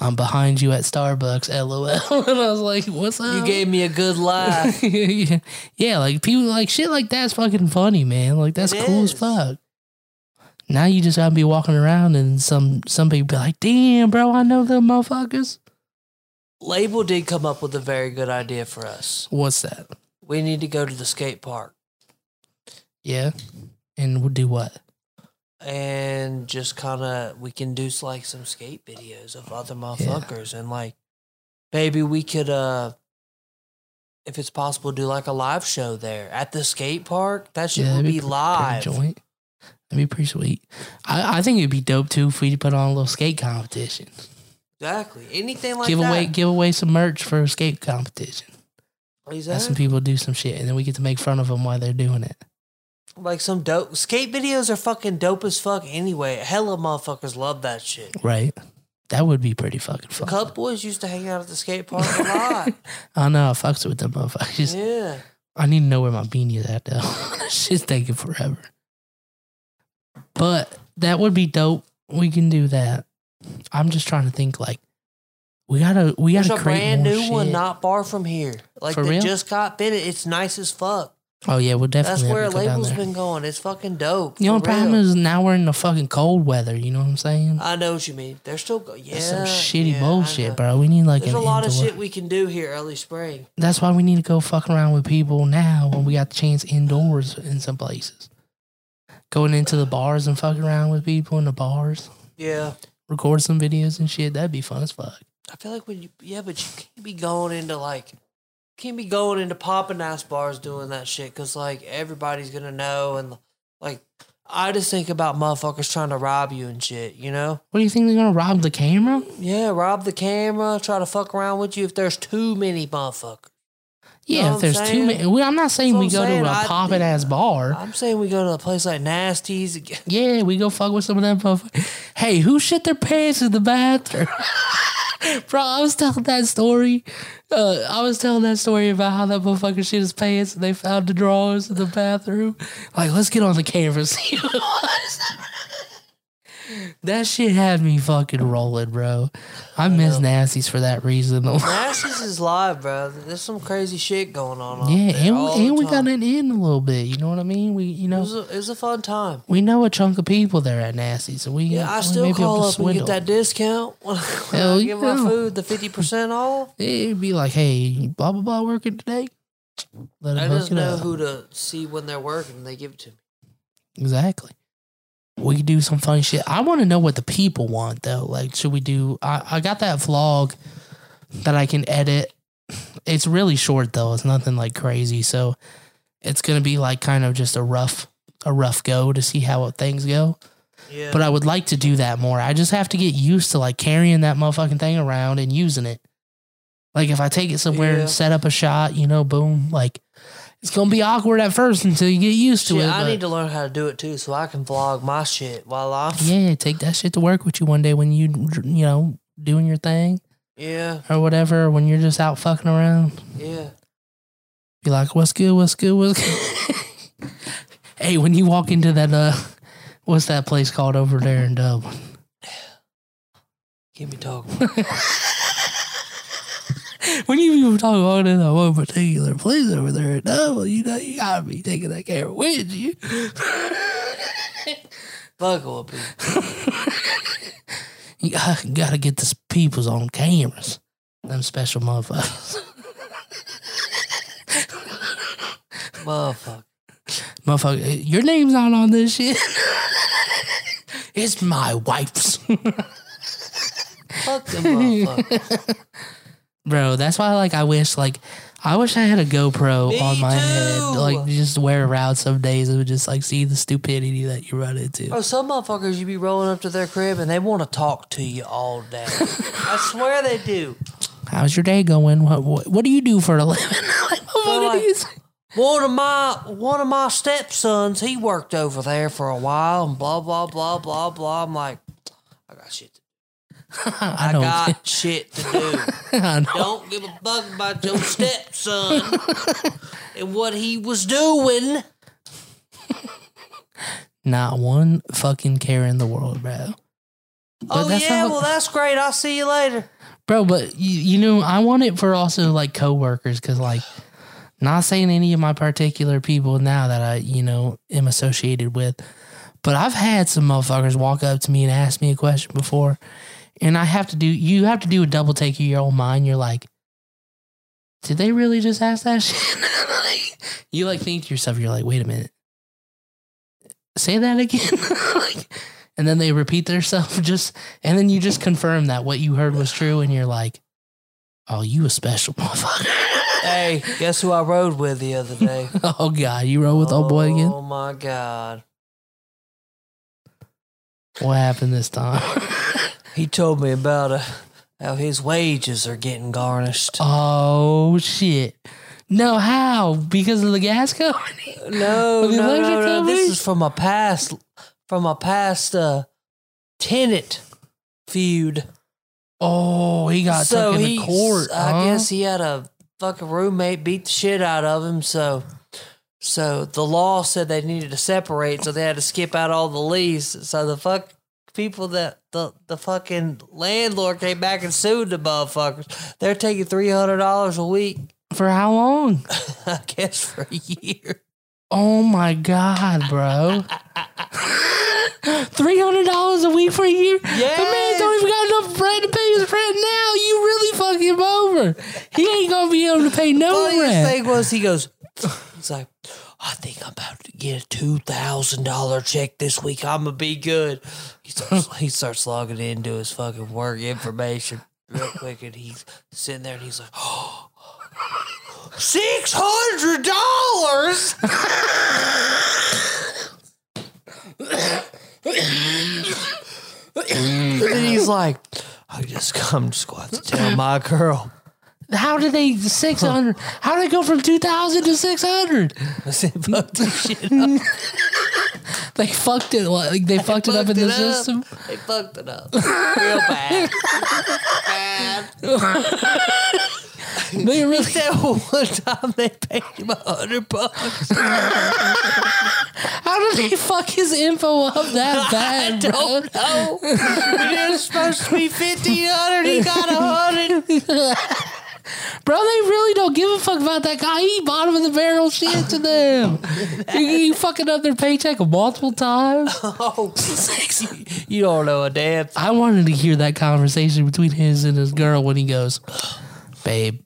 "I'm behind you at Starbucks, lol." (laughs) and I was like, "What's up?" You gave me a good laugh. yeah, yeah, like people like shit like that's fucking funny, man. Like that's It cool as fuck. Now you just gotta be walking around and some some people be like, "Damn, bro, I know them motherfuckers." Label did come up with a very good idea for us. What's that? We need to go to the skate park Yeah, and we'll do what? And just kind of we can do like some skate videos of other motherfuckers and like maybe we could uh if it's possible do like a live show there at the skate park. That shit Yeah, would that'd be live. Joint. That'd be pretty sweet. I, I think it'd be dope too if we put on a little skate competition. Exactly. Anything like give that. away give away some merch for a skate competition. Have some people do some shit, and then we get to make fun of them while they're doing it. Like some dope skate videos are fucking dope as fuck anyway. Hella motherfuckers love that shit. Right? That would be pretty fucking fun. Cup boys used to hang out at the skate park a lot. (laughs) I know I fucks with them motherfuckers. yeah. I need to know where my beanie is at though. (laughs) Shit's taking forever. But that would be dope. We can do that. I'm just trying to think like we gotta we There's gotta a create brand more new one not far from here. Like For they real? just got fitted. It's nice as fuck. Oh yeah, we'll definitely. That's where to go down labels been going. It's fucking dope. The only problem is now we're in the fucking cold weather. You know what I'm saying? I know what you mean. They're still go- yeah. That's some shitty yeah, bullshit, bro. We need like There's a lot of shit we can do here early spring. That's why we need to go fuck around with people now when we got the chance indoors in some places. Going into the bars and fucking around with people in the bars, Yeah. record some videos and shit. That'd be fun as fuck. I feel like when you yeah, but you can't be going into like can't be going into popping ass bars doing that shit because like everybody's gonna know and like I just think about motherfuckers trying to rob you and shit. You know? What do you think they're gonna rob the camera? Yeah, rob the camera, try to fuck around with you if there's too many motherfuckers. Yeah, Know if there's I'm too many. Well, I'm not saying That's we go saying. to a poppin' ass bar. I'm saying we go to a place like Nasty's. Yeah, we go fuck with some of them motherfuckers. Hey, who shit their pants in the bathroom? (laughs) (laughs) Bro, I was telling that story. Uh, I was telling that story about how that motherfucker shit his pants and they found the drawers in the bathroom. Like, let's get on the camera and see it was. That shit had me fucking rolling, bro. I miss Nasties for that reason. Nasty's is live, bro. There's some crazy shit going on. yeah, and, we, and we got it in a little bit. You know what I mean? We, you It know, was, a, it was a fun time. we know a chunk of people there at Nasty, so we Yeah, I we still may be able call up and get that discount (laughs) when, Hell I get my food, the fifty percent off. It'd be like, hey, blah blah blah, working today. Let I just know up. who to see when they're working. They give it to me. Exactly. We do some funny shit. I want to know what the people want though. Like, should we do? I I got that vlog that I can edit. It's really short though. It's nothing like crazy. So it's gonna be like kind of just a rough a rough go to see how things go. Yeah, But I would like to do that more. I just have to get used to like carrying that motherfucking thing around and using it. Like if I take it somewhere Yeah. and set up a shot, you know, boom, like it's gonna be awkward at first until you get used to Shit, it. I but- need to learn how to do it too, so I can vlog my shit while I'm. yeah, take that shit to work with you one day when you you know doing your thing Yeah, or whatever. When you're just out fucking around, yeah. be like, "What's good? What's good? What's good?" (laughs) Hey, when you walk into that uh, what's that place called over there in Dublin? Give me talk. When you even talk about in that one particular place over there Dublin, you know you gotta be taking that camera with you. (laughs) Fuck me. (laughs) You gotta, gotta get the peoples on cameras. Them special motherfuckers. (laughs) Motherfucker. Motherfucker, your name's not on this shit. it's my wife's. Fuck them motherfuckers. Bro, that's why like I wish like I wish I had a GoPro Me on my head. Like just wear around some days and just like see the stupidity that you run into. Oh, some motherfuckers you be rolling up to their crib and they want to talk to you all day. (laughs) I swear they do. How's your day going? What what, what do you do for a living? (laughs) like, what like-? One of my one of my stepsons, he worked over there for a while and blah blah blah blah blah. I'm like, I got shit. (laughs) I I don't got (laughs) shit to do. Don't give a fuck about your stepson and what he was doing. (laughs) Not one fucking care in the world, bro. But oh yeah, not- well that's great. I'll see you later. Bro, but you, you know, I want it for also like coworkers because, like, not saying any of my particular people now that I, you know, am associated with, but I've had some motherfuckers walk up to me and ask me a question before, and I have to do, you have to do a double take of your own mind. You're like, did they really just ask that (laughs) shit? like, you like think to yourself, you're like, wait a minute, say that again. (laughs) like, and then they repeat themselves (laughs) just and then you just confirm that what you heard was true and you're like oh you a special motherfucker Hey, guess who I rode with the other day? oh god you rode with old boy again Oh my god. what happened this time He told me about uh, how his wages are getting garnished. oh shit no how because of the gas company No, (laughs) no, no, no. This is from a past, from a past uh, tenant feud. oh he got took into he's- court I huh? guess he had a fucking roommate beat the shit out of him. So, so the law said they needed to separate, so they had to skip out all the lease. So the fuck people that the the fucking landlord came back and sued the motherfuckers. They're taking three hundred dollars a week, for how long? (laughs) I guess, for a year. oh my god bro. (laughs) $300 a week for a year? Yeah, the man don't even got enough bread to pay his rent now. You really fuck him over. He ain't gonna be able to pay no funniest rent. thing was he goes, he's like, I think I'm about to get a two thousand dollar check this week. I'm gonna be good. He starts (laughs) he starts logging into his fucking work information real quick, and he's sitting there and he's like, (gasps) six hundred dollars. (laughs) and he's like, I just come just go have to tell my girl. How did they six hundred? How did they go from two thousand to six hundred? I said, fuck this shit up. (laughs) They fucked it. Like they fucked it up in fucked the up. system. They fucked it up real bad. (laughs) bad. They He really. said one time they paid him a hundred bucks. How did they fuck his info up that (laughs) bad, bro? don't know. It was supposed to be fifteen hundred. He got a hundred. Bro, they really don't give a fuck about that guy. He bottom of the barrel shit to them. (laughs) he, he fucking up their paycheck multiple times. (laughs) Oh, sexy. (laughs) you don't know a damn. I wanted to hear that conversation between his and his girl when he goes, "Babe,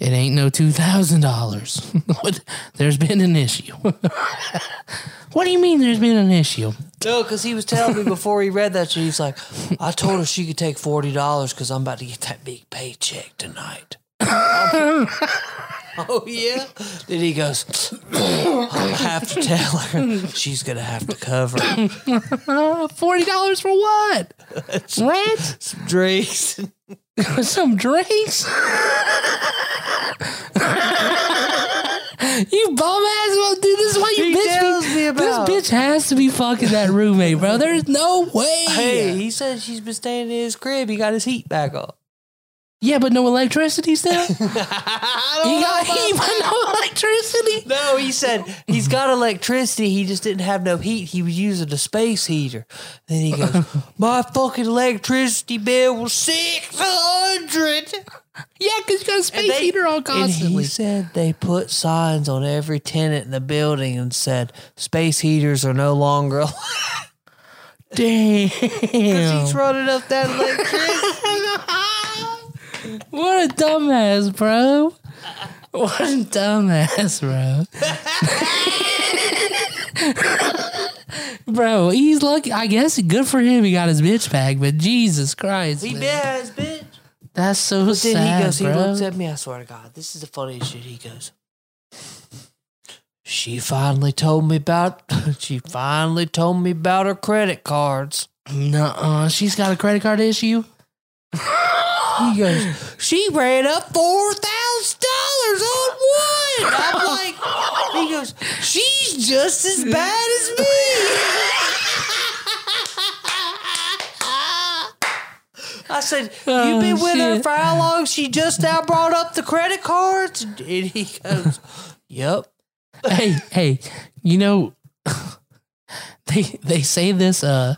it ain't no two thousand dollars. (laughs) There's been an issue. (laughs) what do you mean? There's been an issue? No, because he was telling me before he read that shit. He's like, I told her she could take forty dollars because I'm about to get that big paycheck tonight. (laughs) oh yeah. Then he goes, I have to tell her she's gonna have to cover Uh, Forty dollars for what? Rent? some drinks. Some drinks? you bum ass! Well, dude, this is why you He bitch tells me about- This bitch has to be fucking that roommate, bro. There's no way. Hey, he said she's been staying in his crib. He got his heat back on. Yeah, but no electricity still. (laughs) He got about he but no electricity. No, he said he's got electricity. He just didn't have no heat. He was using a space heater. Then he goes, (laughs) "My fucking electricity bill was six hundred. Yeah, because you got a space heater on constantly. And he said they put signs on every tenant in the building and said space heaters are no longer. (laughs) Damn. He's running up that electricity. What a dumbass, bro. What a dumbass, bro. (laughs) bro, he's lucky. I guess good for him. He got his bitch back, but Jesus Christ, he man. does, bitch. that's so Then sad, he goes, he looks at me. I swear to God, this is the funniest shit. He goes, she finally told me about. (laughs) She finally told me about her credit cards. Nuh-uh. She's got a credit card issue. (laughs) He goes, she ran up four thousand dollars on one. I'm like, he goes, she's just as bad as me. I said, You've been Oh, with her for how long? She just now brought up the credit cards. And he goes, yep. hey, hey, you know, (laughs) they they say this uh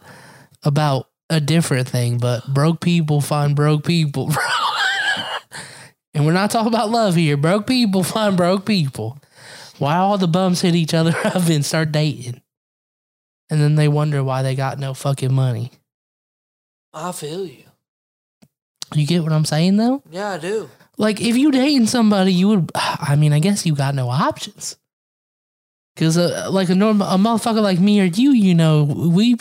about a different thing, but broke people find broke people, (laughs) bro. and we're not talking about love here. Broke people find broke people. Why all the bums hit each other (laughs) up and start dating, and then they wonder why they got no fucking money. I feel you. You get what I'm saying though? Yeah, I do. Like if you dating somebody, you would. (sighs) I mean, I guess you got no options. Cause uh, like a normal a motherfucker like me or you, you know, we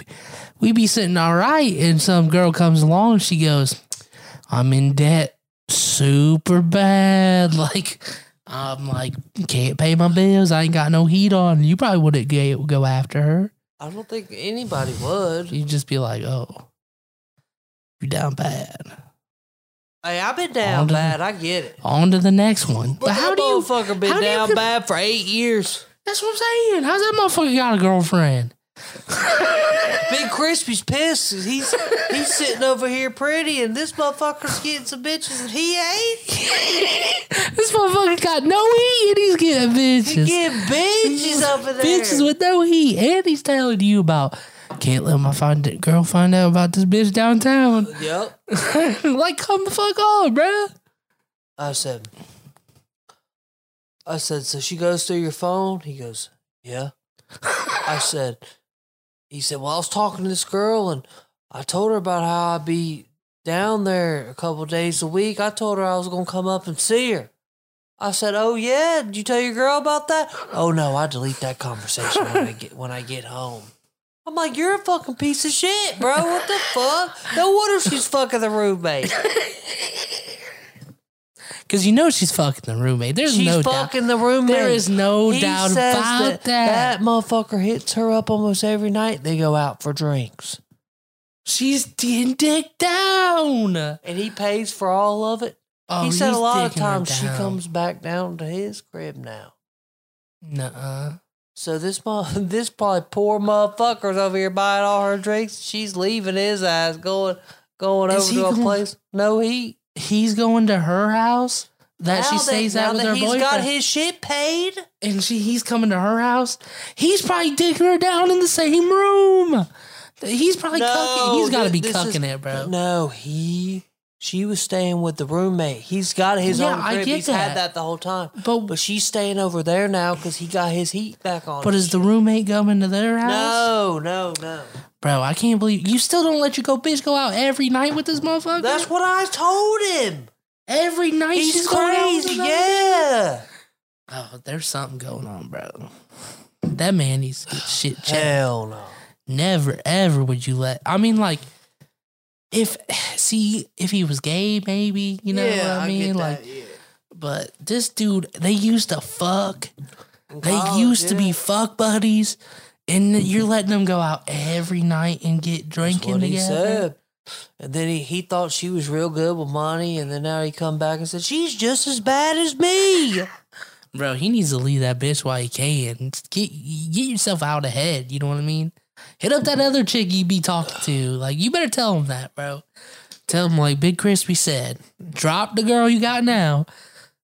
we be sitting all right, and some girl comes along, she goes, "I'm in debt, super bad. (laughs) Like I'm like can't pay my bills. I ain't got no heat on. You probably wouldn't go go after her. I don't think anybody would. You'd just be like, oh, you down bad. Hey, I've been down to the- bad. I get it. On to the next one. But how do you motherfucker been how do you down bad for eight years? That's what I'm saying. How's that motherfucker got a girlfriend? (laughs) Big Crispy's pissed. He's he's sitting over here pretty, and this motherfucker's getting some bitches, and he ain't. (laughs) This motherfucker got no heat and he's getting bitches. He getting bitches over there. Bitches with no heat. And he's telling you about can't let my find girl find out about this bitch downtown. Yep. (laughs) like, come the fuck on, bruh. I said. I said, so she goes through your phone. He goes, yeah. I (laughs) said, he said, well, I was talking to this girl and I told her about how I'd be down there a couple days a week. I told her I was gonna come up and see her. I said, "Oh yeah, did you tell your girl about that?" Oh no, I delete that conversation when I get when I get home. I'm like, you're a fucking piece of shit, bro. What the fuck? No wonder she's fucking the roommate. (laughs) Because you know she's fucking the roommate. There's She's no doubt. fucking the roommate. There is no He doubt about that, that. that motherfucker hits her up almost every night. They go out for drinks, She's getting dick down. and he pays for all of it. Oh, he said a lot of times she comes back down to his crib now. Nuh-uh. So this mo- (laughs) this probably poor motherfucker's over here buying all her drinks. She's leaving his ass, going going Is over to a going- place. No heat. He's going to her house that she Now stays now at with that her he's boyfriend. got his shit paid. and she he's coming to her house. He's probably digging her down in the same room. He's probably cucking. He's got to be this is- it, bro. No, he. She was staying with the roommate. He's got his Yeah, own I crib. get He's that. had that the whole time. But But she's staying over there now because he got his heat back on. but is the roommate coming to their house? no, no, no. Bro, I can't believe you still don't let your go bitch go out every night with this motherfucker. That's what I told him. every night He's she's going out with crazy. Yeah. Oh, there's something going on, bro. That man needs to get (sighs) shit checked. Hell no. Never ever would you let. I mean, like, if (sighs) see if he was gay, maybe you know yeah, what I mean. get like, that, yeah. but this dude, they used to fuck. They college, used to be fuck buddies, and you're letting them go out every night and get drinking That's what he together. said. And then he, he thought she was real good with money, and then now he come back and said she's just as bad as me. Bro, he needs to leave that bitch while he can. Get get yourself out ahead. You know what I mean? Hit up that other chick you be talking to. Like you better tell him that, bro. Tell him like Big Crispy said, drop the girl you got now.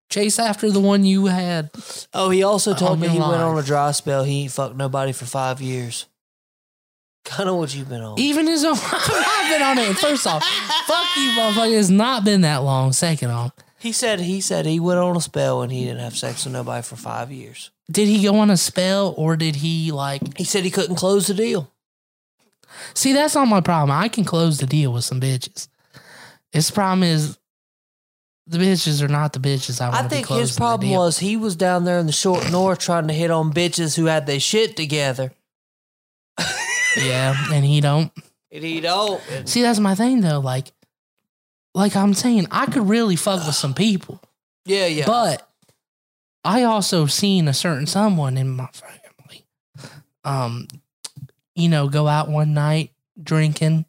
Chase after the one you had. Oh, he also told me he went on a dry spell. He ain't fucked nobody for five years. Kind of what you've been on. Even his own. (laughs) I've been on it. First off, fuck you, motherfucker. It's not been that long. Second off, He said he said he went on a spell and he didn't have sex with nobody for five years. did he go on a spell or did he like? He said he couldn't close the deal. See, that's not my problem. I can close the deal with some bitches. His problem is the bitches are not the bitches I want I think his problem was he was down there in the short north trying to hit on bitches who had their shit together. (laughs) yeah, and he don't. And he don't. And See, that's my thing though. Like, like I'm saying, I could really fuck with some people, yeah, yeah. but I also seen a certain someone in my family, um, you know, go out one night drinking,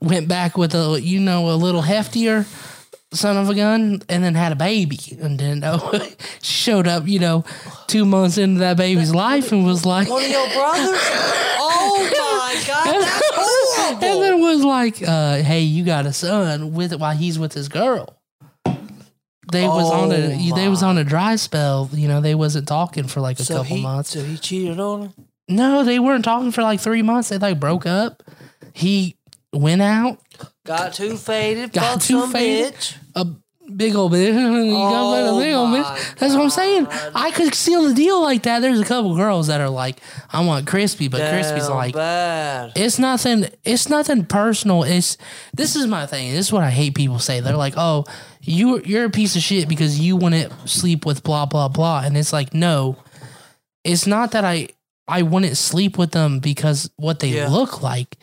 went back with a you know a little heftier son of a gun, and then had a baby, and then oh, (laughs) showed up, you know, two months into that baby's life, and was like, One of your brothers? Oh my god, (laughs) that's and horrible. then was like, uh, "Hey, you got a son with while he's with his girl." They was on a Oh, they was on a dry spell. You know, they wasn't talking for like a so couple he, months. So he cheated on her? No, they weren't talking for like three months. They like broke up. He went out, Got too faded, Got too some faded. bitch. a big old bitch. (laughs) You got Oh a big old bit. my That's what I'm saying. God. I could seal the deal like that. There's a couple girls that are like, I want crispy, but crispy's Damn like, bad. It's nothing. It's nothing personal. It's this is my thing. This is what I hate people say. They're like, "Oh, you you're a piece of shit because you wouldn't sleep with blah blah blah." And it's like, no, it's not that I I wouldn't sleep with them because what they Yeah. look like.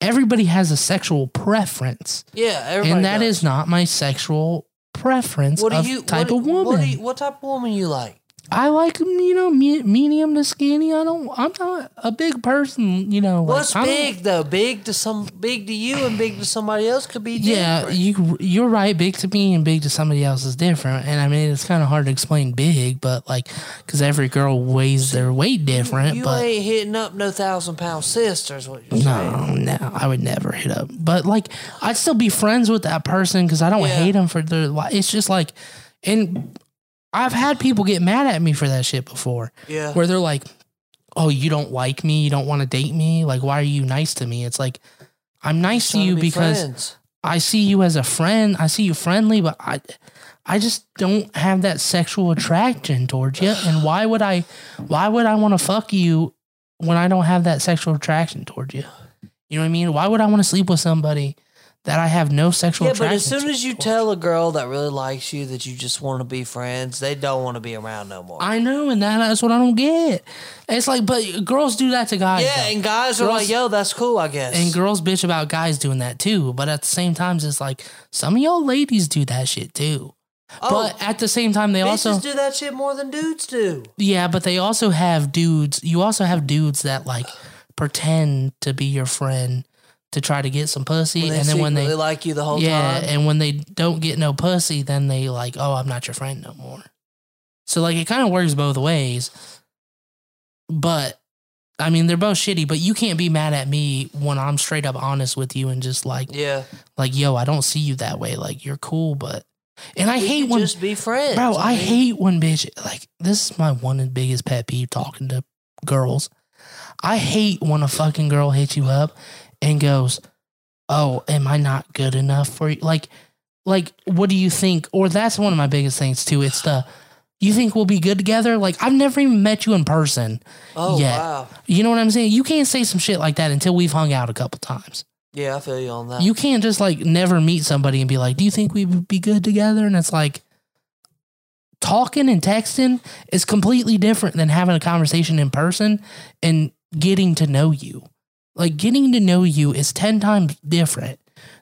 Everybody has a sexual preference, Yeah, everybody and that does. is not my sexual preference what do of you type what, of woman. What, do you, what type of woman you like? I like you know me, medium to skinny. I don't. I'm not a big person. You know, like, What's I'm- big though? Big to some, big to you, and big to somebody else could be Yeah, you you're right. Big to me and big to somebody else is different, and I mean it's kind of hard to explain big, but like because every girl weighs their weight different. But you but ain't hitting up no thousand pound sisters. What you're saying? no, no, I would never hit up. But like I'd still be friends with that person because I don't Yeah. hate them for their. It's just like, and I've had people get mad at me for that shit before, Yeah. where they're like, "Oh, you don't like me? You don't want to date me? Like, why are you nice to me?" It's like. I'm nice to you be because friends. I see you as a friend. I see you friendly, but I I just don't have that sexual attraction towards you. And (sighs) why would I why would I want to fuck you when I don't have that sexual attraction towards you? You know what I mean? Why would I want to sleep with somebody that I have no sexual Yeah, but as soon as you towards? tell a girl that really likes you that you just want to be friends, they don't want to be around no more. I know, and that, that's what I don't get. It's like, but girls do that to guys. yeah, though. and guys are like, "Yo, that's cool, I guess." and girls bitch about guys doing that too. But at the same time, it's like some of y'all ladies do that shit too. oh, but at the same time, they also do that shit more than dudes do. Yeah, but they also have dudes. You also have dudes that like pretend to be your friend to try to get some pussy, and then when they like you the whole yeah, time. and when they don't get no pussy, then they like, oh, I'm not your friend no more. So like, it kind of works both ways. But I mean, they're both shitty. But you can't be mad at me when I'm straight up honest with you and just like, yeah, like, yo, I don't see you that way. Like, you're cool, but and I We hate when just be friends, Bro, I hate when bitch like this is my one and biggest pet peeve talking to girls. I hate when a fucking girl hits you up and goes, "Oh, am I not good enough for you?" Like, like what do you think? Or that's one of my biggest things too. It's the you think we'll be good together? Like I've never even met you in person. Oh yet. wow, You know what I'm saying? You can't say some shit like that until we've hung out a couple times. yeah, I feel you on that. You can't just like never meet somebody and be like, "Do you think we would be good together?" And it's like talking and texting is completely different than having a conversation in person and getting to know you. Like getting to know you is 10 times different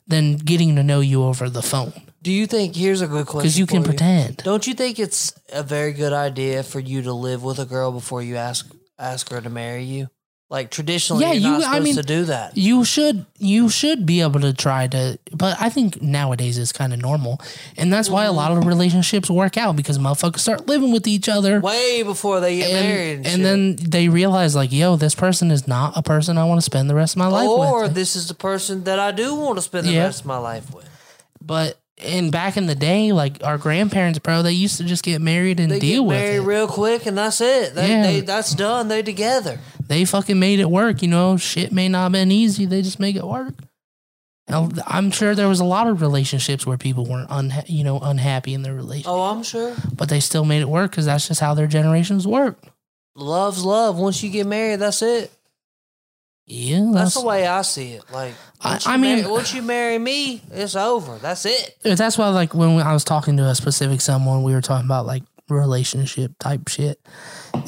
than getting to know you over the phone do you think? Here's a good question. because you can pretend. Don't you think it's a very good idea for you to live with a girl before you ask ask her to marry you? Like traditionally, Yeah, you're you- I mean- to do that. you should you should be able to try to but i think nowadays it's kind of normal and that's why a lot of relationships work out because motherfuckers start living with each other Way before they get married, and, and, and then they realize like yo this person is not a person i want to spend the rest of my life or with or this is the person that I do want to spend the Yeah. rest of my life with. but and back in the day like our grandparents bro they used to just get married and They deal get with it real quick, and that's it. They, Yeah. they, that's done. They together. they fucking made it work you know shit may not have been easy they just make it work Now, I'm sure there was a lot of relationships where people weren't unha- you know unhappy in their relationship, Oh, I'm sure. but they still made it work because that's just how their generations work. Love's love. Once you get married, that's it. Yeah, That's the way I see it. Like, I- once I mean- marry- once you marry me, it's over. That's it. that's why like when I was talking to a specific someone, we were talking about like relationship type shit,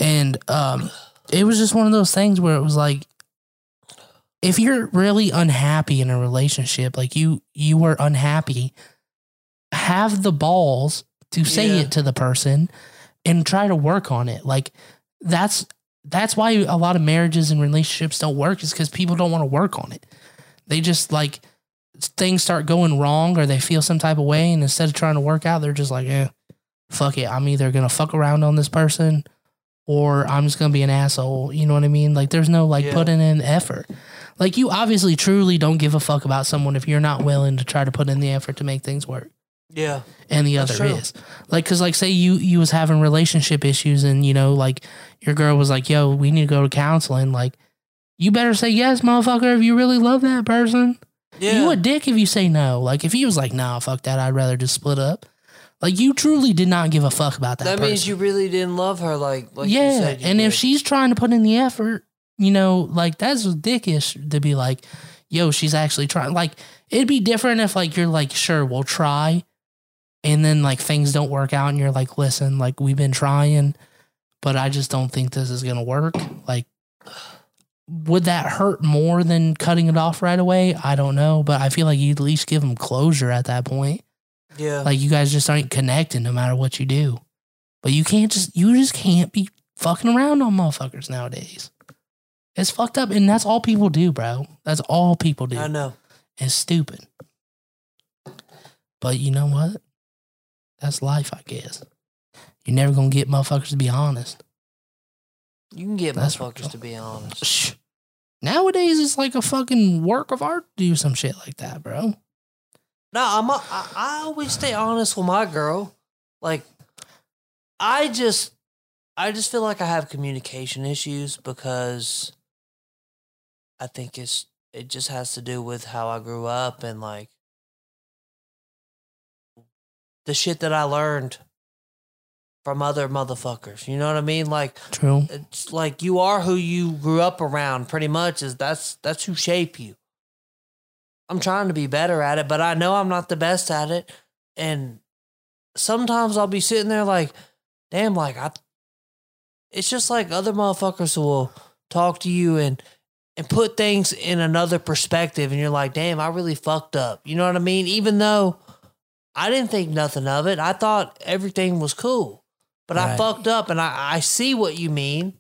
and um, it was just one of those things where it was like, if you're really unhappy in a relationship, like you you were unhappy, have the balls to say Yeah. it to the person and try to work on it. Like that's that's why a lot of marriages and relationships don't work is because people don't want to work on it. They just like things start going wrong or they feel some type of way and instead of trying to work out, they're just like, eh, fuck it. I'm either gonna fuck around on this person or I'm just gonna be an asshole. You know what I mean? Like there's no like Yeah. putting in effort. Like you obviously truly don't give a fuck about someone if you're not willing to try to put in the effort to make things work Yeah. and the other is. Like because like say you you was having relationship issues and you know like your girl was like yo we need to go to counseling like you better say yes motherfucker if you really love that person. Yeah. you a dick if you say no. Like if he was like nah fuck that i'd rather just split up. Like you truly did not give a fuck about that that person. means you really didn't love her like, like you yeah said you and if she's trying to put in the effort you know like that's dickish to be like yo she's actually trying like it'd be different if like you're like sure we'll try and then like things don't work out and you're like listen like we've been trying but i just don't think this is gonna work like would that hurt more than cutting it off right away i don't know but i feel like you'd at least give them closure at that point yeah. like you guys just aren't connecting no matter what you do. But you can't just you just can't be fucking around on motherfuckers nowadays. It's fucked up, and that's all people do, bro. That's all people do. I know. It's stupid. But you know what? That's life, I guess. You're never gonna get motherfuckers to be honest. You can get That's motherfuckers to be honest. Shh. Nowadays, it's like a fucking work of art to do some shit like that, bro. No, I'm a, I, I always stay honest with my girl. Like, I just, I just feel like I have communication issues because I think it's it just has to do with how I grew up and like the shit that I learned from other motherfuckers. You know what I mean? Like True. it's like you are who you grew up around pretty much is that's that's who shape you i'm trying to be better at it but i know i'm not the best at it and sometimes i'll be sitting there like damn like i it's just like other motherfuckers will talk to you and and put things in another perspective and you're like damn i really fucked up you know what i mean even though i didn't think nothing of it. I thought everything was cool but i fucked up and i i see what you mean.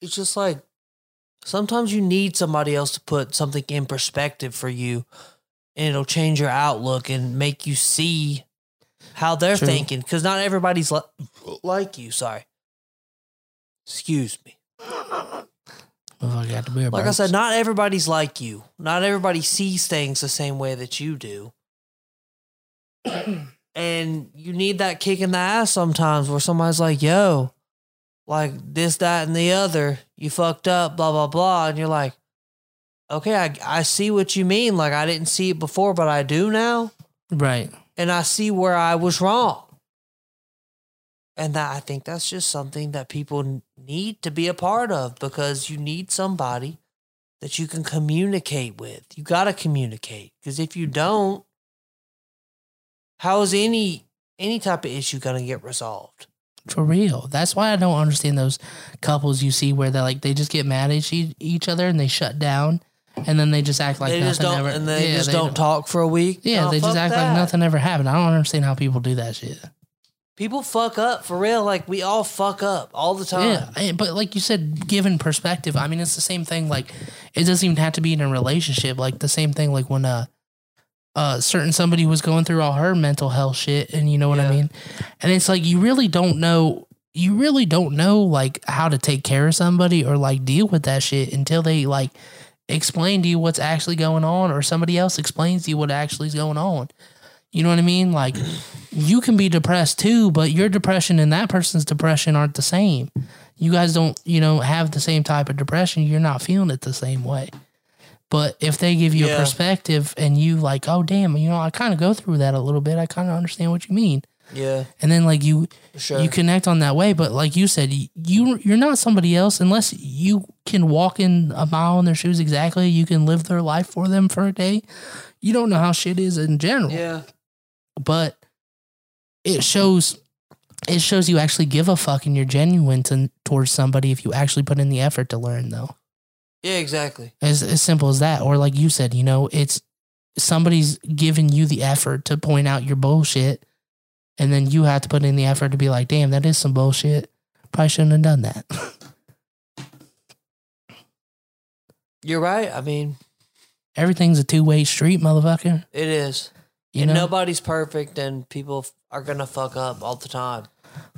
It's just like sometimes you need somebody else to put something in perspective for you and it'll change your outlook and make you see how they're True. thinking because not everybody's li- like you sorry. Excuse me Got like i said not everybody's like you. Not everybody sees things the same way that you do. (coughs) And you need that kick in the ass sometimes where somebody's like yo like this that and the other you fucked up blah blah blah. And you're like okay i, I see what you mean. Like i didn't see it before but i do now. Right. and I see where I was wrong. And that I think that's just something that people need to be a part of because you need somebody that you can communicate with. You got to communicate because if you mm-hmm. don't, how is any any type of issue going to get resolved? For real. That's why I don't understand those couples you see where they're like they just get mad at each, each other and they shut down and then they just act like they nothing ever and they yeah, just don't, talk for a week. Yeah, Oh, they just act that. like nothing ever happened. I don't understand how people do that shit. People fuck up for real. Like we all fuck up all the time. Yeah, but like you said, given perspective, I mean, it's the same thing. Like, it doesn't even have to be in a relationship. Like the same thing. Like when uh, uh, certain somebody was going through all her mental health shit, and you know what I mean. And it's like you really don't know. You really don't know like how to take care of somebody or like deal with that shit until they like explain to you what's actually going on, or somebody else explains to you what actually is going on. You know what I mean? Like you can be depressed too, but your depression and that person's depression aren't the same. You guys don't, you know, have the same type of depression. You're not feeling it the same way. But if they give you a perspective and you like, oh damn, you know, I kind of go through that a little bit. I kind of understand what you mean. Yeah, And then like you sure. you connect on that way. But like you said, you you're not somebody else unless you can walk in a mile in their shoes exactly. You can live their life for them for a day. You don't know how shit is in general yeah, but it shows it shows you actually give a fuck and you're genuine to, towards somebody if you actually put in the effort to learn though yeah, exactly. as, as simple as that or like you said you know it's somebody's giving you the effort to point out your bullshit and then you have to put in the effort to be like damn that is some bullshit probably shouldn't have done that (laughs) You're right. I mean, everything's a two-way street motherfucker it is. You and know nobody's perfect, and people f- are gonna fuck up all the time.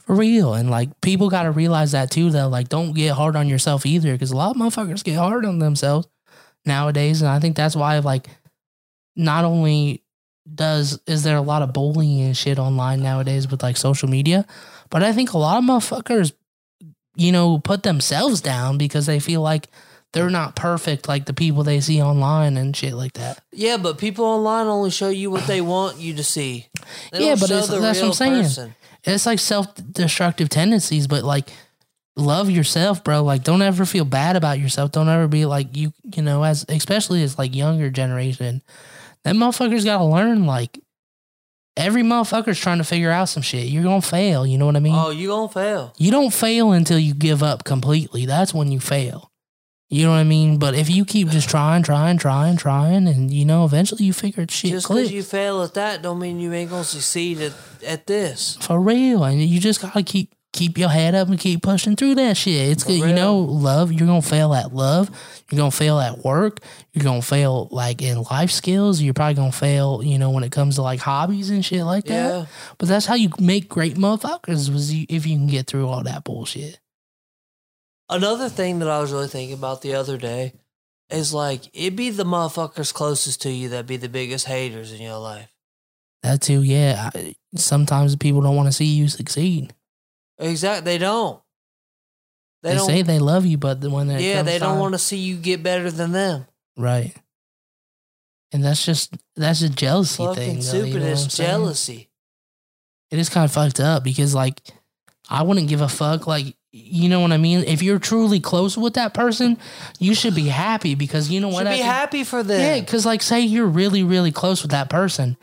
For real. And like people got to realize that too, though. Like, don't get hard on yourself either because a lot of motherfuckers get hard on themselves nowadays. And I think that's why, like, not only does is there a lot of bullying and shit online nowadays with like social media, but I think a lot of motherfuckers, you know, put themselves down because they feel like they're not perfect like the people they see online and shit like that. Yeah, but people online only show you what they want you to see. They Yeah, but that's what I'm saying. person. it's like self-destructive tendencies but like love yourself bro like don't ever feel bad about yourself don't ever be like you you know as especially as like younger generation that motherfuckers gotta learn like every motherfucker's trying to figure out some shit you're gonna fail you know what i mean Oh, you gonna fail. you don't fail until you give up completely that's when you fail you know what i mean but if you keep just trying trying trying trying and you know eventually you figure shit Just because you fail at that, don't mean you ain't gonna succeed at, at this. For real. And you just gotta keep keep your head up and keep pushing through that shit. It's good, you know, love, you're gonna fail at love, you're gonna fail at work, you're gonna fail like in life skills, you're probably gonna fail, you know, when it comes to like hobbies and shit like that. Yeah. But that's how you make great motherfuckers was you, if you can get through all that bullshit. Another thing that I was really thinking about the other day is like it'd be the motherfuckers closest to you that be the biggest haters in your life. That too, yeah. I, sometimes people don't want to see you succeed. Exactly. They don't. They, They, don't. say they love you, but the when they yeah, they don't want to see you get better than them. right. And that's just that's a jealousy Fucking thing. though, stupid. you know what it's I'm saying? jealousy. it is kind of fucked up because like I wouldn't give a fuck like you know what I mean? If you're truly close with that person you should be happy because you know what? I Should I be think- happy for them. yeah because like say you're really really close with that person.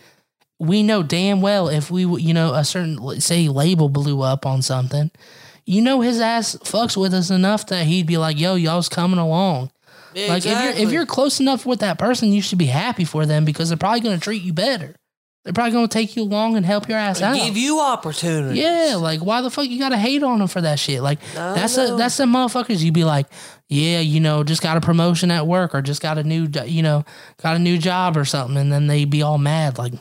We know damn well if we you know a certain say label blew up on something you know his ass fucks with us enough that he'd be like yo y'all's coming along. Yeah, like if you're if you're close enough with that person you should be happy for them because they're probably going to treat you better they're probably going to take you along and help your ass out give you opportunities. yeah, like why the fuck you gotta hate on them for that shit? Like I that's know. a that's the motherfuckers You'd be like, yeah, you know, just got a promotion at work or just got a new, you know, got a new job or something, and then they'd be all mad like,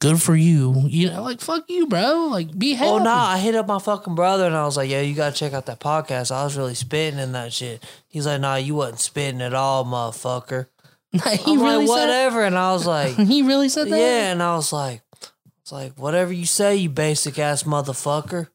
good for you, you know, like fuck you, bro, like be oh, happy. Oh no! I hit up my fucking brother and I was like, "Yo, you gotta check out that podcast. I was really spitting in that shit." He's like, "Nah, you wasn't spitting at all, motherfucker." (laughs) he I'm really like, said. "Whatever," and I was like, (laughs) He really said that. "Yeah," and I was like, "It's like whatever you say, you basic ass motherfucker."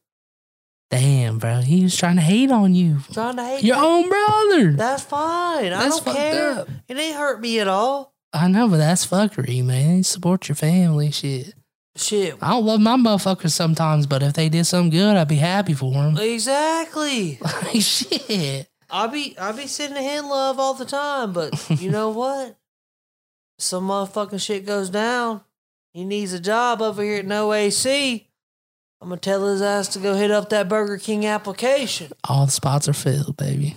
Damn, bro, he was trying to hate on you, Trying to hate your that- own brother. That's fine. I don't care. up. It ain't hurt me at all. I know, but that's fuckery, man. Support your family, shit. Shit. I don't love my motherfuckers sometimes, but if they did something good, I'd be happy for them. Exactly. (laughs) Like shit. I be I be sitting in love all the time, but you know (laughs) what? Some motherfucking shit goes down. He needs a job over here at No AC. I'm gonna tell his ass to go hit up that Burger King application. All the spots are filled, baby.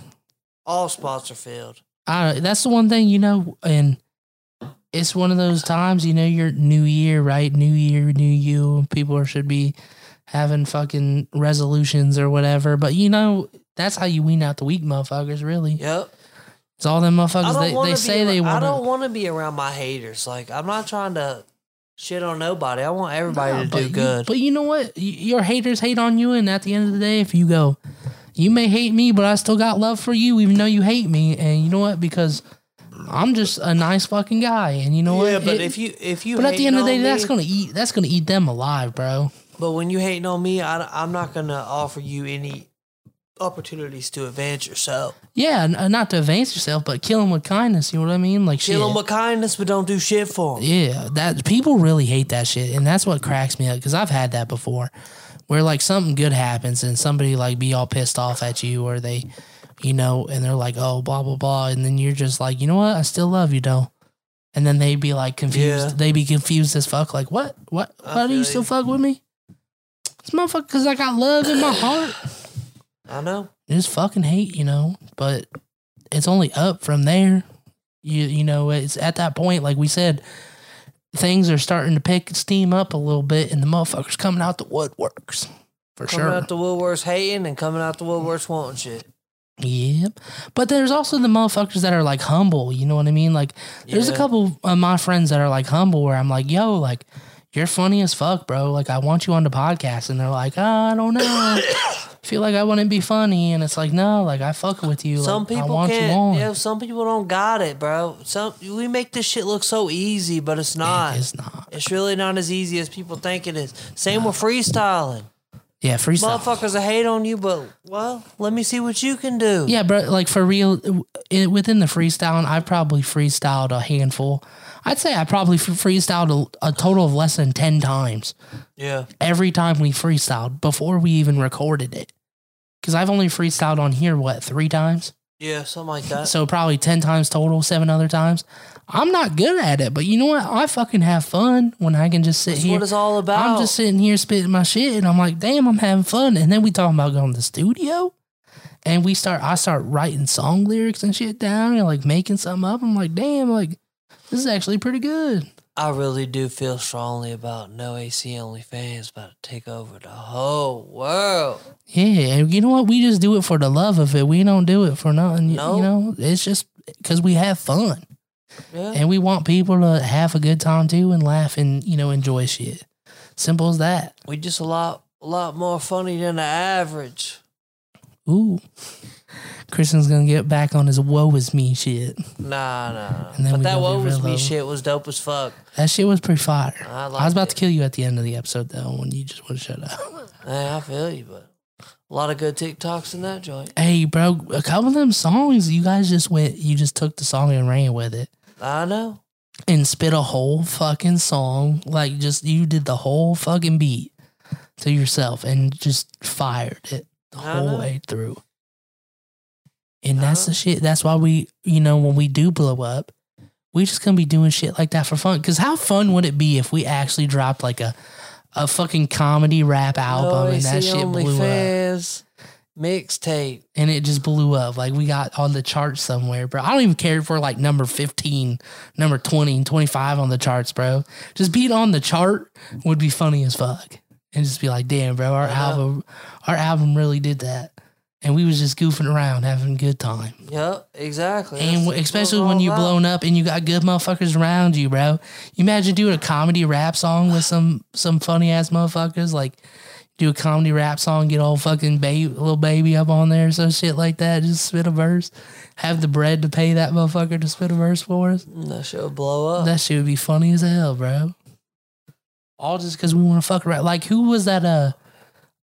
All spots are filled. I that's the one thing you know, and it's one of those times you know your new year, right? New year, new you. People should be having fucking resolutions or whatever. But you know, that's how you wean out the weak motherfuckers. Really, Yep. it's all them motherfuckers. They, want they say they ar- I don't want to be around my haters. Like I'm not trying to shit on nobody. I want everybody to do good. but you know what? Your haters hate on you, and at the end of the day, if you go, you may hate me, but I still got love for you, even though you hate me. And you know what? Because I'm just a nice fucking guy, and you know yeah, what? but It- if you if you but at the end of the day, on that's gonna eat. That's gonna eat them alive, bro. But when you hating on me, I, I, am not gonna offer you any opportunities to advance yourself. Yeah, n- uh, not to advance yourself, but kill them with kindness. You know what I mean? Like shit. Kill them with kindness, but don't do shit for them. Yeah, that people really hate that shit, and that's what cracks me up because I've had that before, where like something good happens and somebody like be all pissed off at you, or they, you know, and they're like, oh, blah blah blah, and then you're just like, you know what, I still love you though, and then they'd be like confused, Yeah. they be confused as fuck, like what, what, why do you still fuck with me? It's motherfucker because I got love in my heart. I know. Just fucking hate, you know, but it's only up from there. You you know, it's at that point, like we said, things are starting to pick steam up a little bit, and the motherfuckers coming out the woodworks for Coming sure. Coming out the woodworks hating and coming out the woodworks wanting shit. Yep. But there's also the motherfuckers that are like humble. You know what I mean? Like, there's a couple of my friends that are like humble where I'm like, yo, like, you're funny as fuck, bro. Like, I want you on the podcast. And they're like, oh, I don't know. (coughs) (coughs) feel like I wouldn't be funny. And it's like, no, like, I fuck with you. Some like, I people want can't. Yeah, some people don't got it, bro. Some we make this shit look so easy, but it's not. It's not. It's really not as easy as people think it is. Same with freestyling. Yeah, freestyle. Motherfuckers will hate on you, but well, let me see what you can do. Yeah, bro. Like for real, it, within the freestyling, I've probably freestyled a handful. I'd say I probably freestyled a, a total of less than ten times Yeah. every time we freestyled before we even recorded it. Because I've only freestyled on here what three times, Yeah, something like that. so probably ten times total, seven other times. I'm not good at it, but you know what? I fucking have fun when I can just sit That's here. what it's all about. I'm just sitting here spitting my shit, and I'm like, damn, I'm having fun. And then we talking about going to the studio, and we start, I start writing song lyrics and shit down, and like making something up. I'm like, damn, like this is actually pretty good. I really do feel strongly about no AC only fans about to take over the whole world. Yeah, and you know what? We just do it for the love of it. We don't do it for nothing. You, No. you know, it's just because we have fun, Yeah. and we want people to have a good time too, and laugh and you know enjoy shit. Simple as that. we just a lot a lot more funny than the average. Ooh, Christian's gonna get back on his woe is me shit. Nah, nah. And then But we that gonna be what was me shit was dope as fuck. That shit was pretty fire. I I was about it. to kill you at the end of the episode though, when you just want to shut up. (laughs) Hey, I feel you, but a lot of good TikToks in that joint. hey, bro, a couple of them songs, you guys just went, you just took the song and ran with it I know. and spit a whole fucking song. Like, just you did the whole fucking beat to yourself and just fired it the I whole know. way through. And that's know. the shit. That's why we, you know, when we do blow up, we just gonna be doing shit like that for fun. Cause how fun would it be if we actually dropped like a a fucking comedy rap album and that shit blew up mixtape. and it just blew up. Like we got on the charts somewhere, bro. I don't even care if we're like number 15, number 20, and 25 on the charts, bro. Just being on the chart would be funny as fuck. And just be like, damn, bro, our know. album our album really did that. And we was just goofing around, having a good time. Yep, exactly. And That's especially when all you about. blown up and you got good motherfuckers around you, bro. You imagine doing a comedy rap song with some some funny ass motherfuckers, like do a comedy rap song, get all fucking baby Lil Baby up on there, so shit like that. Just spit a verse, have the bread to pay that motherfucker to spit a verse for us. That shit would blow up. That shit would be funny as hell, bro. All just because we want to fuck around. Like who was that? Uh,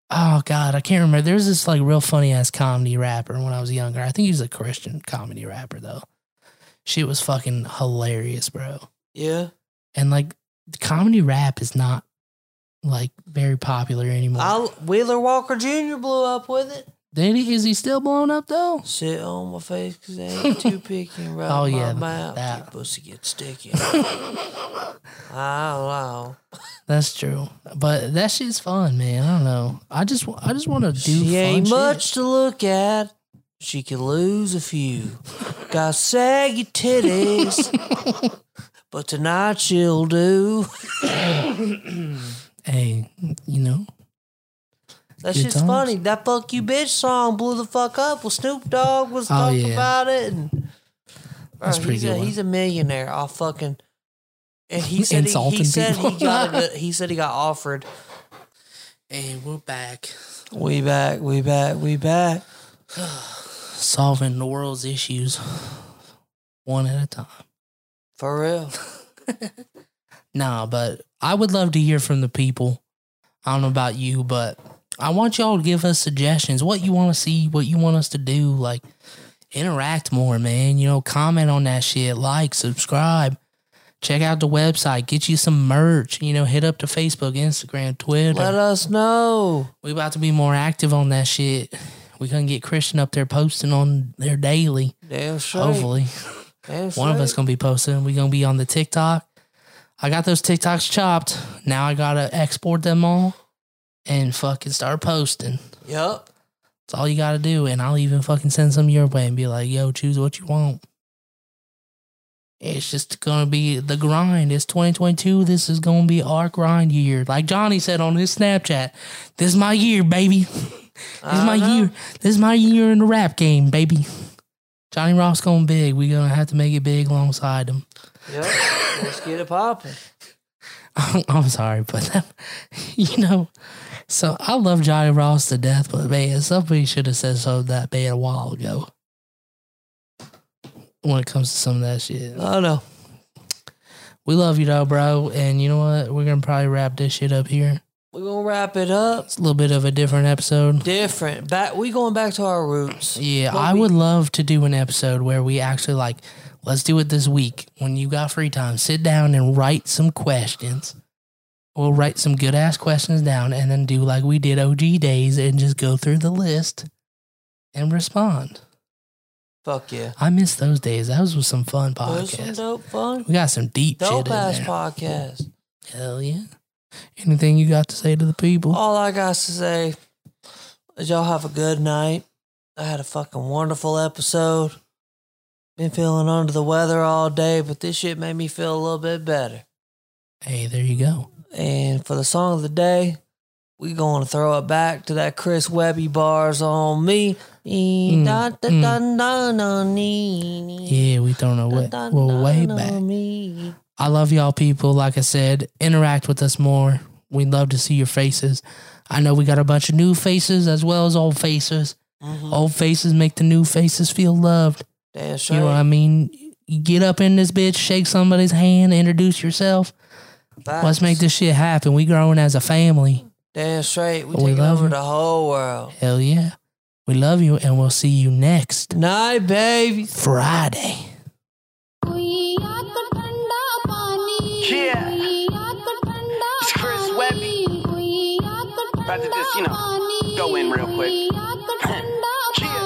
oh god, I can't remember. There's this like real funny ass comedy rapper when I was younger. I think he was a Christian comedy rapper though. Shit was fucking hilarious, bro. yeah. And like comedy rap is not like very popular anymore. I, Wheeler Walker Jr. blew up with it. He? Is he still blown up though? Sit on my face because they ain't too (laughs) picky and rub Oh, my yeah, mouth. that. Your pussy gets sticky. (laughs) Oh, I don't. That's true. But that shit's fun, man. I don't know. I just I just want to do. She ain't shit. much to look at. She can lose a few. Got saggy titties. (laughs) but tonight she'll do. Hey, you know, That shit's times. funny. That "fuck you bitch" song blew the fuck up. Well, Snoop Dogg was Oh, talking yeah. about it, and That's pretty he's good a, he's a millionaire. I'll fucking. And he said he, he said he got a (laughs) he said he got offered. And we're back We back, we back, we back. (sighs) solving the world's issues one at a time. For real. (laughs) Nah, but I would love to hear from the people. I don't know about you, but I want y'all to give us suggestions. What you want to see, what you want us to do. Like, interact more, man. You know, comment on that shit. Like, subscribe. Check out the website. Get you some merch. You know, hit up the Facebook, Instagram, Twitter. Let us know. we about to be more active on that shit. We gonna get Christian up there posting on there daily. Damn straight. Hopefully. Damn One of us gonna be posting. We gonna be on the TikTok. I got those TikToks chopped. Now I gotta export them all and fucking start posting. Yep. That's all you gotta do. And I'll even fucking send some your way and be like, yo, choose what you want. It's just gonna be the grind. It's 2022. This is gonna be our grind year. Like Johnny said on his Snapchat, this is my year, baby. (laughs) This is my know. year. This is my year in the rap game, baby. Johnny Ross going big. We gonna have to make it big alongside him. Yup. Let's get it popping. (laughs) I'm sorry, but that, (laughs) you know, so I love Johnny Ross to death, but man, somebody should have said so to that man a while ago. When it comes to some of that shit, I don't know. we love you though, bro. And you know what? We're gonna probably wrap this shit up here. We're gonna wrap it up. It's a little bit of a different episode. Different. Back we going back to our roots. Yeah, But I we- would love to do an episode where we actually like, let's do it this week when you got free time. Sit down and write some questions. We'll write some good ass questions down and then do like we did OG days and just go through the list and respond. Fuck yeah. I miss those days. Those was some fun Those some dope fun. We got some deep Dope shit in ass there. podcast. Hell yeah. Anything you got to say to the people? All I got to say is y'all have a good night. I had a fucking wonderful episode. Been feeling under the weather all day, but this shit made me feel a little bit better. Hey, there you go. And for the song of the day, we going to throw it back to that Chris Webby bars on me. Mm, Da, da, mm. da, da, nee. Yeah, we don't know what. Da, da, Well, way back. I love y'all people. Like I said, interact with us more. We'd love to see your faces. I know we got a bunch of new faces as well as old faces. Mhm. Old faces make the new faces feel loved. Damn straight. You know what I mean? You get up in this bitch, shake somebody's hand, introduce yourself. Facts. Let's make this shit happen. We growing as a family. Damn straight. We, we love over you. the whole world. Hell yeah. We love you and we'll see you next. Night, baby. Friday. Yeah. It's Chris Webby. About to just, you know, go in real quick. (clears throat) yeah.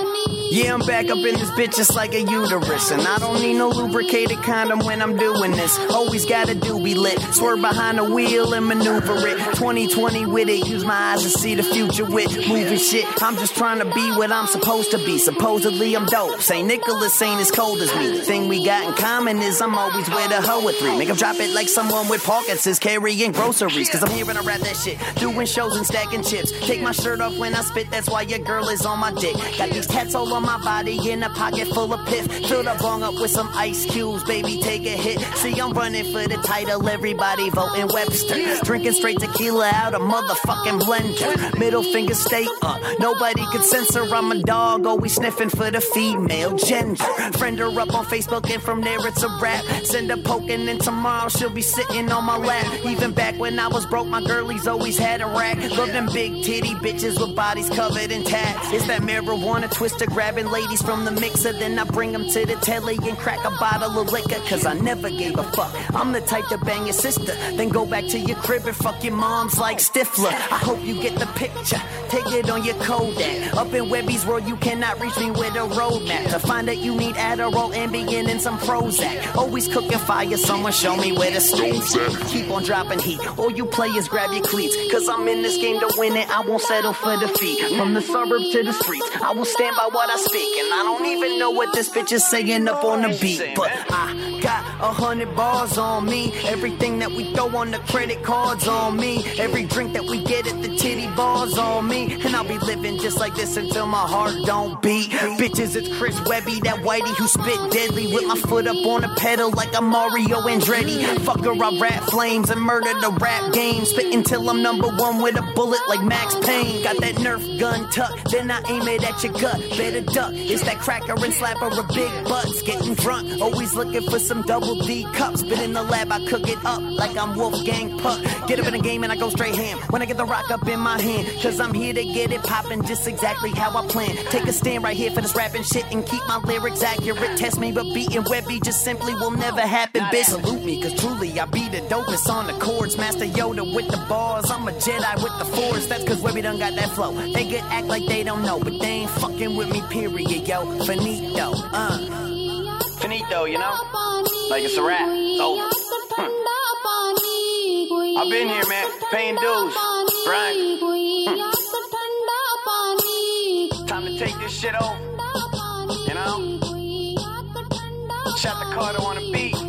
Yeah, I'm back up in this bitch just like a uterus. And I don't need no lubricated condom when I'm doing this. Always gotta do be lit. Swerve behind the wheel and maneuver it. 2020 with it. Use my eyes to see the future with moving shit. I'm just trying to be what I'm supposed to be. Supposedly I'm dope. St. Nicholas ain't as cold as me. Thing we got in common is I'm always with a hoe with three. Make 'em drop it like someone with Parkinson's carrying groceries. Cause I'm here hearing I rap that shit. Doing shows and stacking chips. Take my shirt off when I spit. That's why your girl is on my dick. Got these tats all on my body in a pocket full of piff. Fill the bong up with some ice cubes, baby. Take a hit. See, I'm running for the title. Everybody voting Webster. Drinking straight tequila out a motherfucking blender. Middle finger stay up. Nobody can censor. I'm a dog, always sniffing for the female gender. Friend her up on Facebook, and from there it's a rap. Send her poking, and tomorrow she'll be sitting on my lap. Even back when I was broke, my girlies always had a rack. Love them big titty bitches with bodies covered in tats. It's that marijuana twister grabbing ladies from the mixer. Then I bring them to the telly and crack a bottle of liquor. Cause I never gave a fuck. I'm the type to bang your sister. Then go back to your crib and fuck your moms like Stifler. I hope you get the picture. Take it on your Kodak. Up in Webby's world, you cannot reach me with a roadmap. To find out you need Adderall, Ambien, and some Prozac. Always cooking fire, someone show me where the stove's at. Keep on dropping heat. All you players grab your cleats. Cause I'm in this game to win it. I won't settle for defeat. From the suburbs to the streets, I will stand by what I And I don't even know what this bitch is saying up on the beat. But I got a hundred bars on me. Everything that we throw on the credit cards on me. Every drink that we get at the titty bars on me. And I'll be living just like this until my heart don't beat. Bitches, it's Chris Webby, that whitey who spit deadly. With my foot up on the pedal like I'm Mario Andretti. Fuck her, I rap flames and murder the rap game. Spit until I'm number one with a bullet like Max Payne. Got that Nerf gun tucked, then I aim it at your gut. Better duck. It's that cracker and slapper of big butts. Getting drunk, always looking for some double D cups. But in the lab, I cook it up like I'm Wolfgang Puck. Get up in the game and I go straight ham. When I get the rock up in my hand, cause I'm here to get it poppin' just exactly how I plan. Take a stand right here for this rapping shit and keep my lyrics accurate. Test me, but beating Webby just simply will never happen. Bitch, salute me, cause truly I be the dopest on the chords. Master Yoda with the bars, I'm a Jedi with the force. That's cause Webby done got that flow. They could act like they don't know, but they ain't fucking with me, period, yo. Finito, uh. Finito, you know? Like it's a wrap. It's over. I've been here, man. Paying dues. Right. Time to take this shit over. You know? Shot the Carter on a beat.